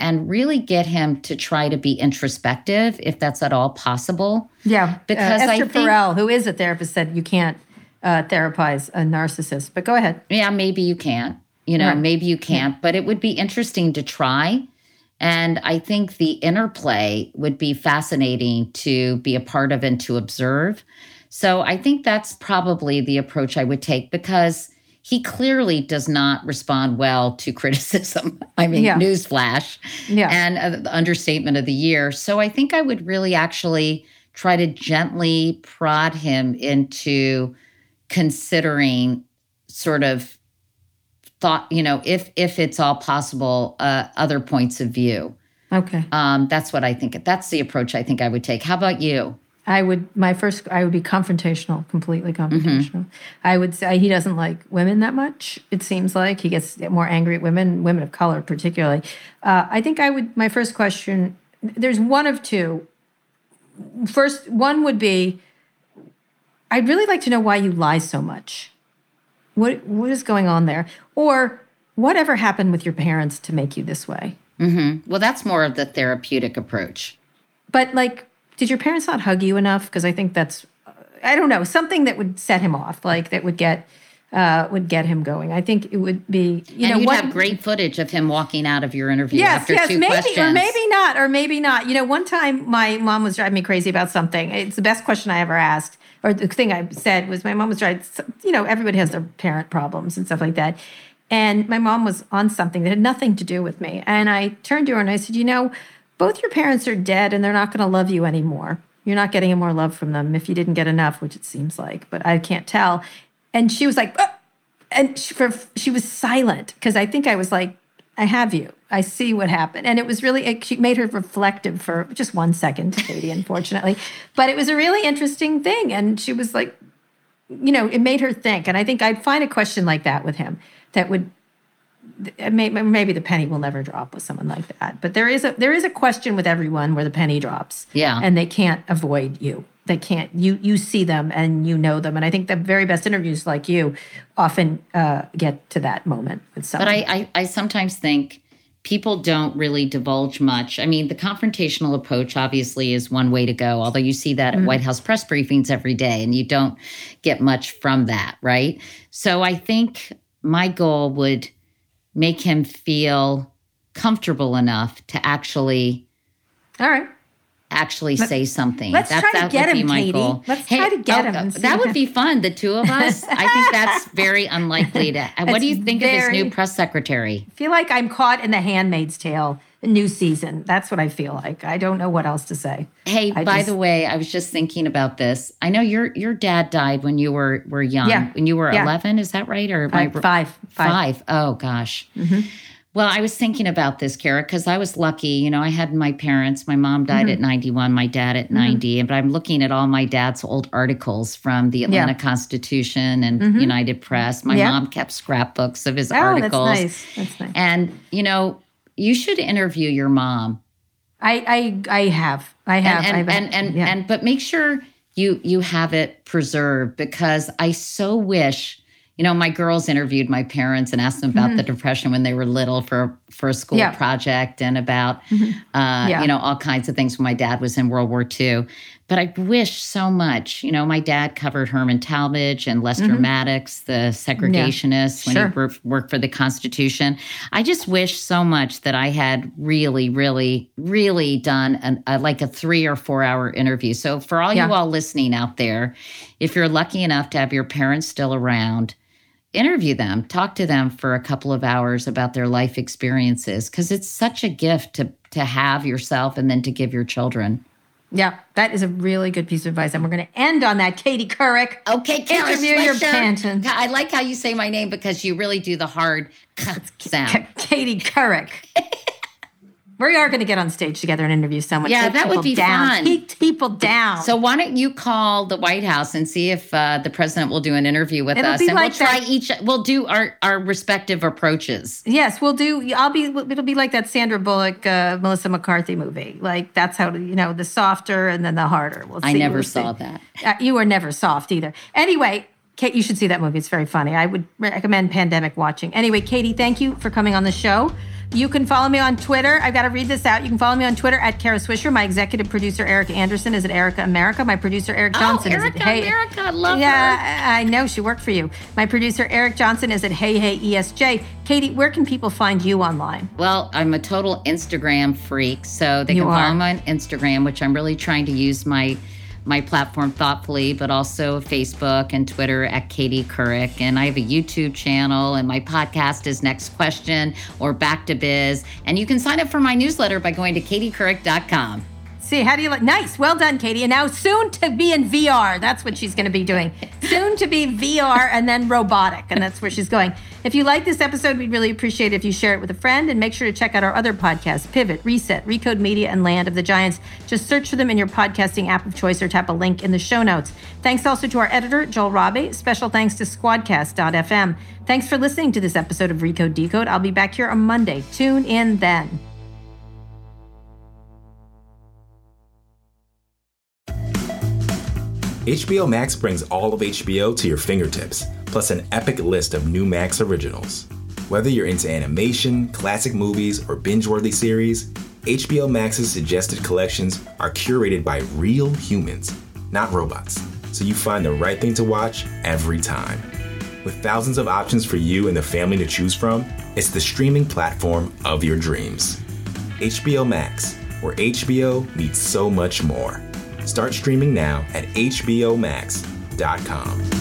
and really get him to try to be introspective if that's at all possible. Yeah. Because uh, Esther I think, Perel, who is a therapist, said you can't uh, therapize a narcissist. But go ahead. Yeah, maybe you can't. You know, right. maybe you can't, yeah. but it would be interesting to try. And I think the interplay would be fascinating to be a part of and to observe. So I think that's probably the approach I would take because he clearly does not respond well to criticism. I mean, yeah. newsflash. Yeah. And uh, the understatement of the year. So I think I would really actually try to gently prod him into considering sort of thought, you know, if if it's all possible, uh, other points of view. Okay. Um, that's what I think. That's the approach I think I would take. How about you? I would my first I would be confrontational, completely mm-hmm. confrontational. Mm-hmm. I would say he doesn't like women that much. It seems like he gets more angry at women, women of color particularly. Uh, I think I would my first question. There's one of two first one would be, I'd really like to know why you lie so much. What what is going on there, or whatever happened with your parents to make you this way? Mm-hmm. Well, that's more of the therapeutic approach. But like did your parents not hug you enough? Because I think that's, I don't know, something that would set him off, like that would get uh, would get him going. I think it would be, you and know, you'd what, have great footage of him walking out of your interview yes, after yes, two maybe, questions. or maybe not, or maybe not. You know, one time my mom was driving me crazy about something. It's the best question I ever asked, or the thing I said was my mom was driving. You know, everybody has their parent problems and stuff like that. And my mom was on something that had nothing to do with me. And I turned to her and I said, you know, both your parents are dead and they're not going to love you anymore. You're not getting any more love from them if you didn't get enough, which it seems like, but I can't tell. And she was like, oh! and she, for, she was silent because I think I was like, I have you. I see what happened. And it was really, it, she made her reflective for just one second, Katie, unfortunately. But it was a really interesting thing. And she was like, you know, it made her think. And I think I'd find a question like that with him that would maybe the penny will never drop with someone like that but there is a there is a question with everyone where the penny drops yeah and they can't avoid you they can't you you see them and you know them and i think the very best interviews like you often uh, get to that moment with someone but I, I i sometimes think people don't really divulge much. I mean the confrontational approach obviously is one way to go although you see that mm-hmm. at white house press briefings every day and you don't get much from that right? So i think my goal would make him feel comfortable enough to actually all right actually Let, say something. Let's try to get him, Katie. Let's hey, try to get oh, him. that would be fun. The two of us. I think that's very unlikely to. what do you think very, of this new press secretary? I feel like I'm caught in the Handmaid's Tale new season. That's what I feel like. I don't know what else to say. Hey, I by just, the way, I was just thinking about this. I know your your dad died when you were were young. Yeah. When you were yeah. 11, is that right? Or uh, five, five. Five. Oh gosh. Mm-hmm. Well, I was thinking about this, Kara, because I was lucky. You know, I had my parents. My mom died mm-hmm. at 91, my dad at mm-hmm. 90. But I'm looking at all my dad's old articles from the Atlanta yeah. Constitution and mm-hmm. United Press. My yeah. mom kept scrapbooks of his oh, articles. That's nice. That's nice. And, you know, you should interview your mom. I I, I have. I have. And and, and, and, yeah. and but make sure you you have it preserved because I so wish you know, my girls interviewed my parents and asked them about mm-hmm. the depression when they were little for for a school yeah. project and about mm-hmm. uh, yeah. you know all kinds of things when my dad was in World War II. But I wish so much. You know, my dad covered Herman Talmadge and Lester mm-hmm. Maddox, the segregationists, yeah. when sure. he worked for the Constitution. I just wish so much that I had really, really, really done an, a, like a three or four hour interview. So for all you all listening out there, if you're lucky enough to have your parents still around interview them, talk to them for a couple of hours about their life experiences because it's such a gift to to have yourself and then to give your children. Yeah, that is a really good piece of advice. And we're going to end on that. Katie Couric. Okay, Kara Interview your Swisher. I like how you say my name because you really do the hard sound. K- Katie Couric. we are going to get on stage together and interview someone. Yeah, Take that would be down. fun. Keep people down. So why don't you call the White House and see if uh, the president will do an interview with It'll us, and like we'll try that- each. We'll do our our respective approaches. Yes, we'll do. I'll be. It'll be like that Sandra Bullock, uh, Melissa McCarthy movie. Like that's how you know the softer and then the harder. We'll see. I never We'll saw see. that. Uh, you are never soft either. Anyway, Kate, you should see that movie. It's very funny. I would recommend pandemic watching. Anyway, Katie, thank you for coming on the show. You can follow me on Twitter. I've got to read this out. You can follow me on Twitter at Kara Swisher. My executive producer Eric Anderson is at Erica America. My producer Eric oh, Johnson oh, is Erica at Hey America, I love yeah, her. I I know she worked for you. My producer Eric Johnson is at Hey Hey ESJ. Katie, where can people find you online? Well, I'm a total Instagram freak, so they You can are. follow me on Instagram, which I'm really trying to use my my platform thoughtfully, but also Facebook and Twitter at Katie Couric. And I have a YouTube channel, and my podcast is Next Question or Back to Biz. And you can sign up for my newsletter by going to katiecouric.com. See, how do you like? Nice, well done, Katie. And now soon to be in VR. That's what she's going to be doing. Soon to be VR and then robotic, and that's where she's going. If you like this episode, we'd really appreciate it if you share it with a friend and make sure to check out our other podcasts Pivot, Reset, Recode Media, and Land of the Giants. Just search for them in your podcasting app of choice or tap a link in the show notes. Thanks also to our editor, Joel Robbie. Special thanks to Squadcast.fm. Thanks for listening to this episode of Recode Decode. I'll be back here on Monday. Tune in then. HBO Max brings all of HBO to your fingertips, plus an epic list of new Max originals. Whether you're into animation, classic movies, or binge worthy series, HBO Max's suggested collections are curated by real humans, not robots, so you find the right thing to watch every time. With thousands of options for you and the family to choose from, it's the streaming platform of your dreams. HBO Max, where HBO meets so much more. Start streaming now at HBOMax.com.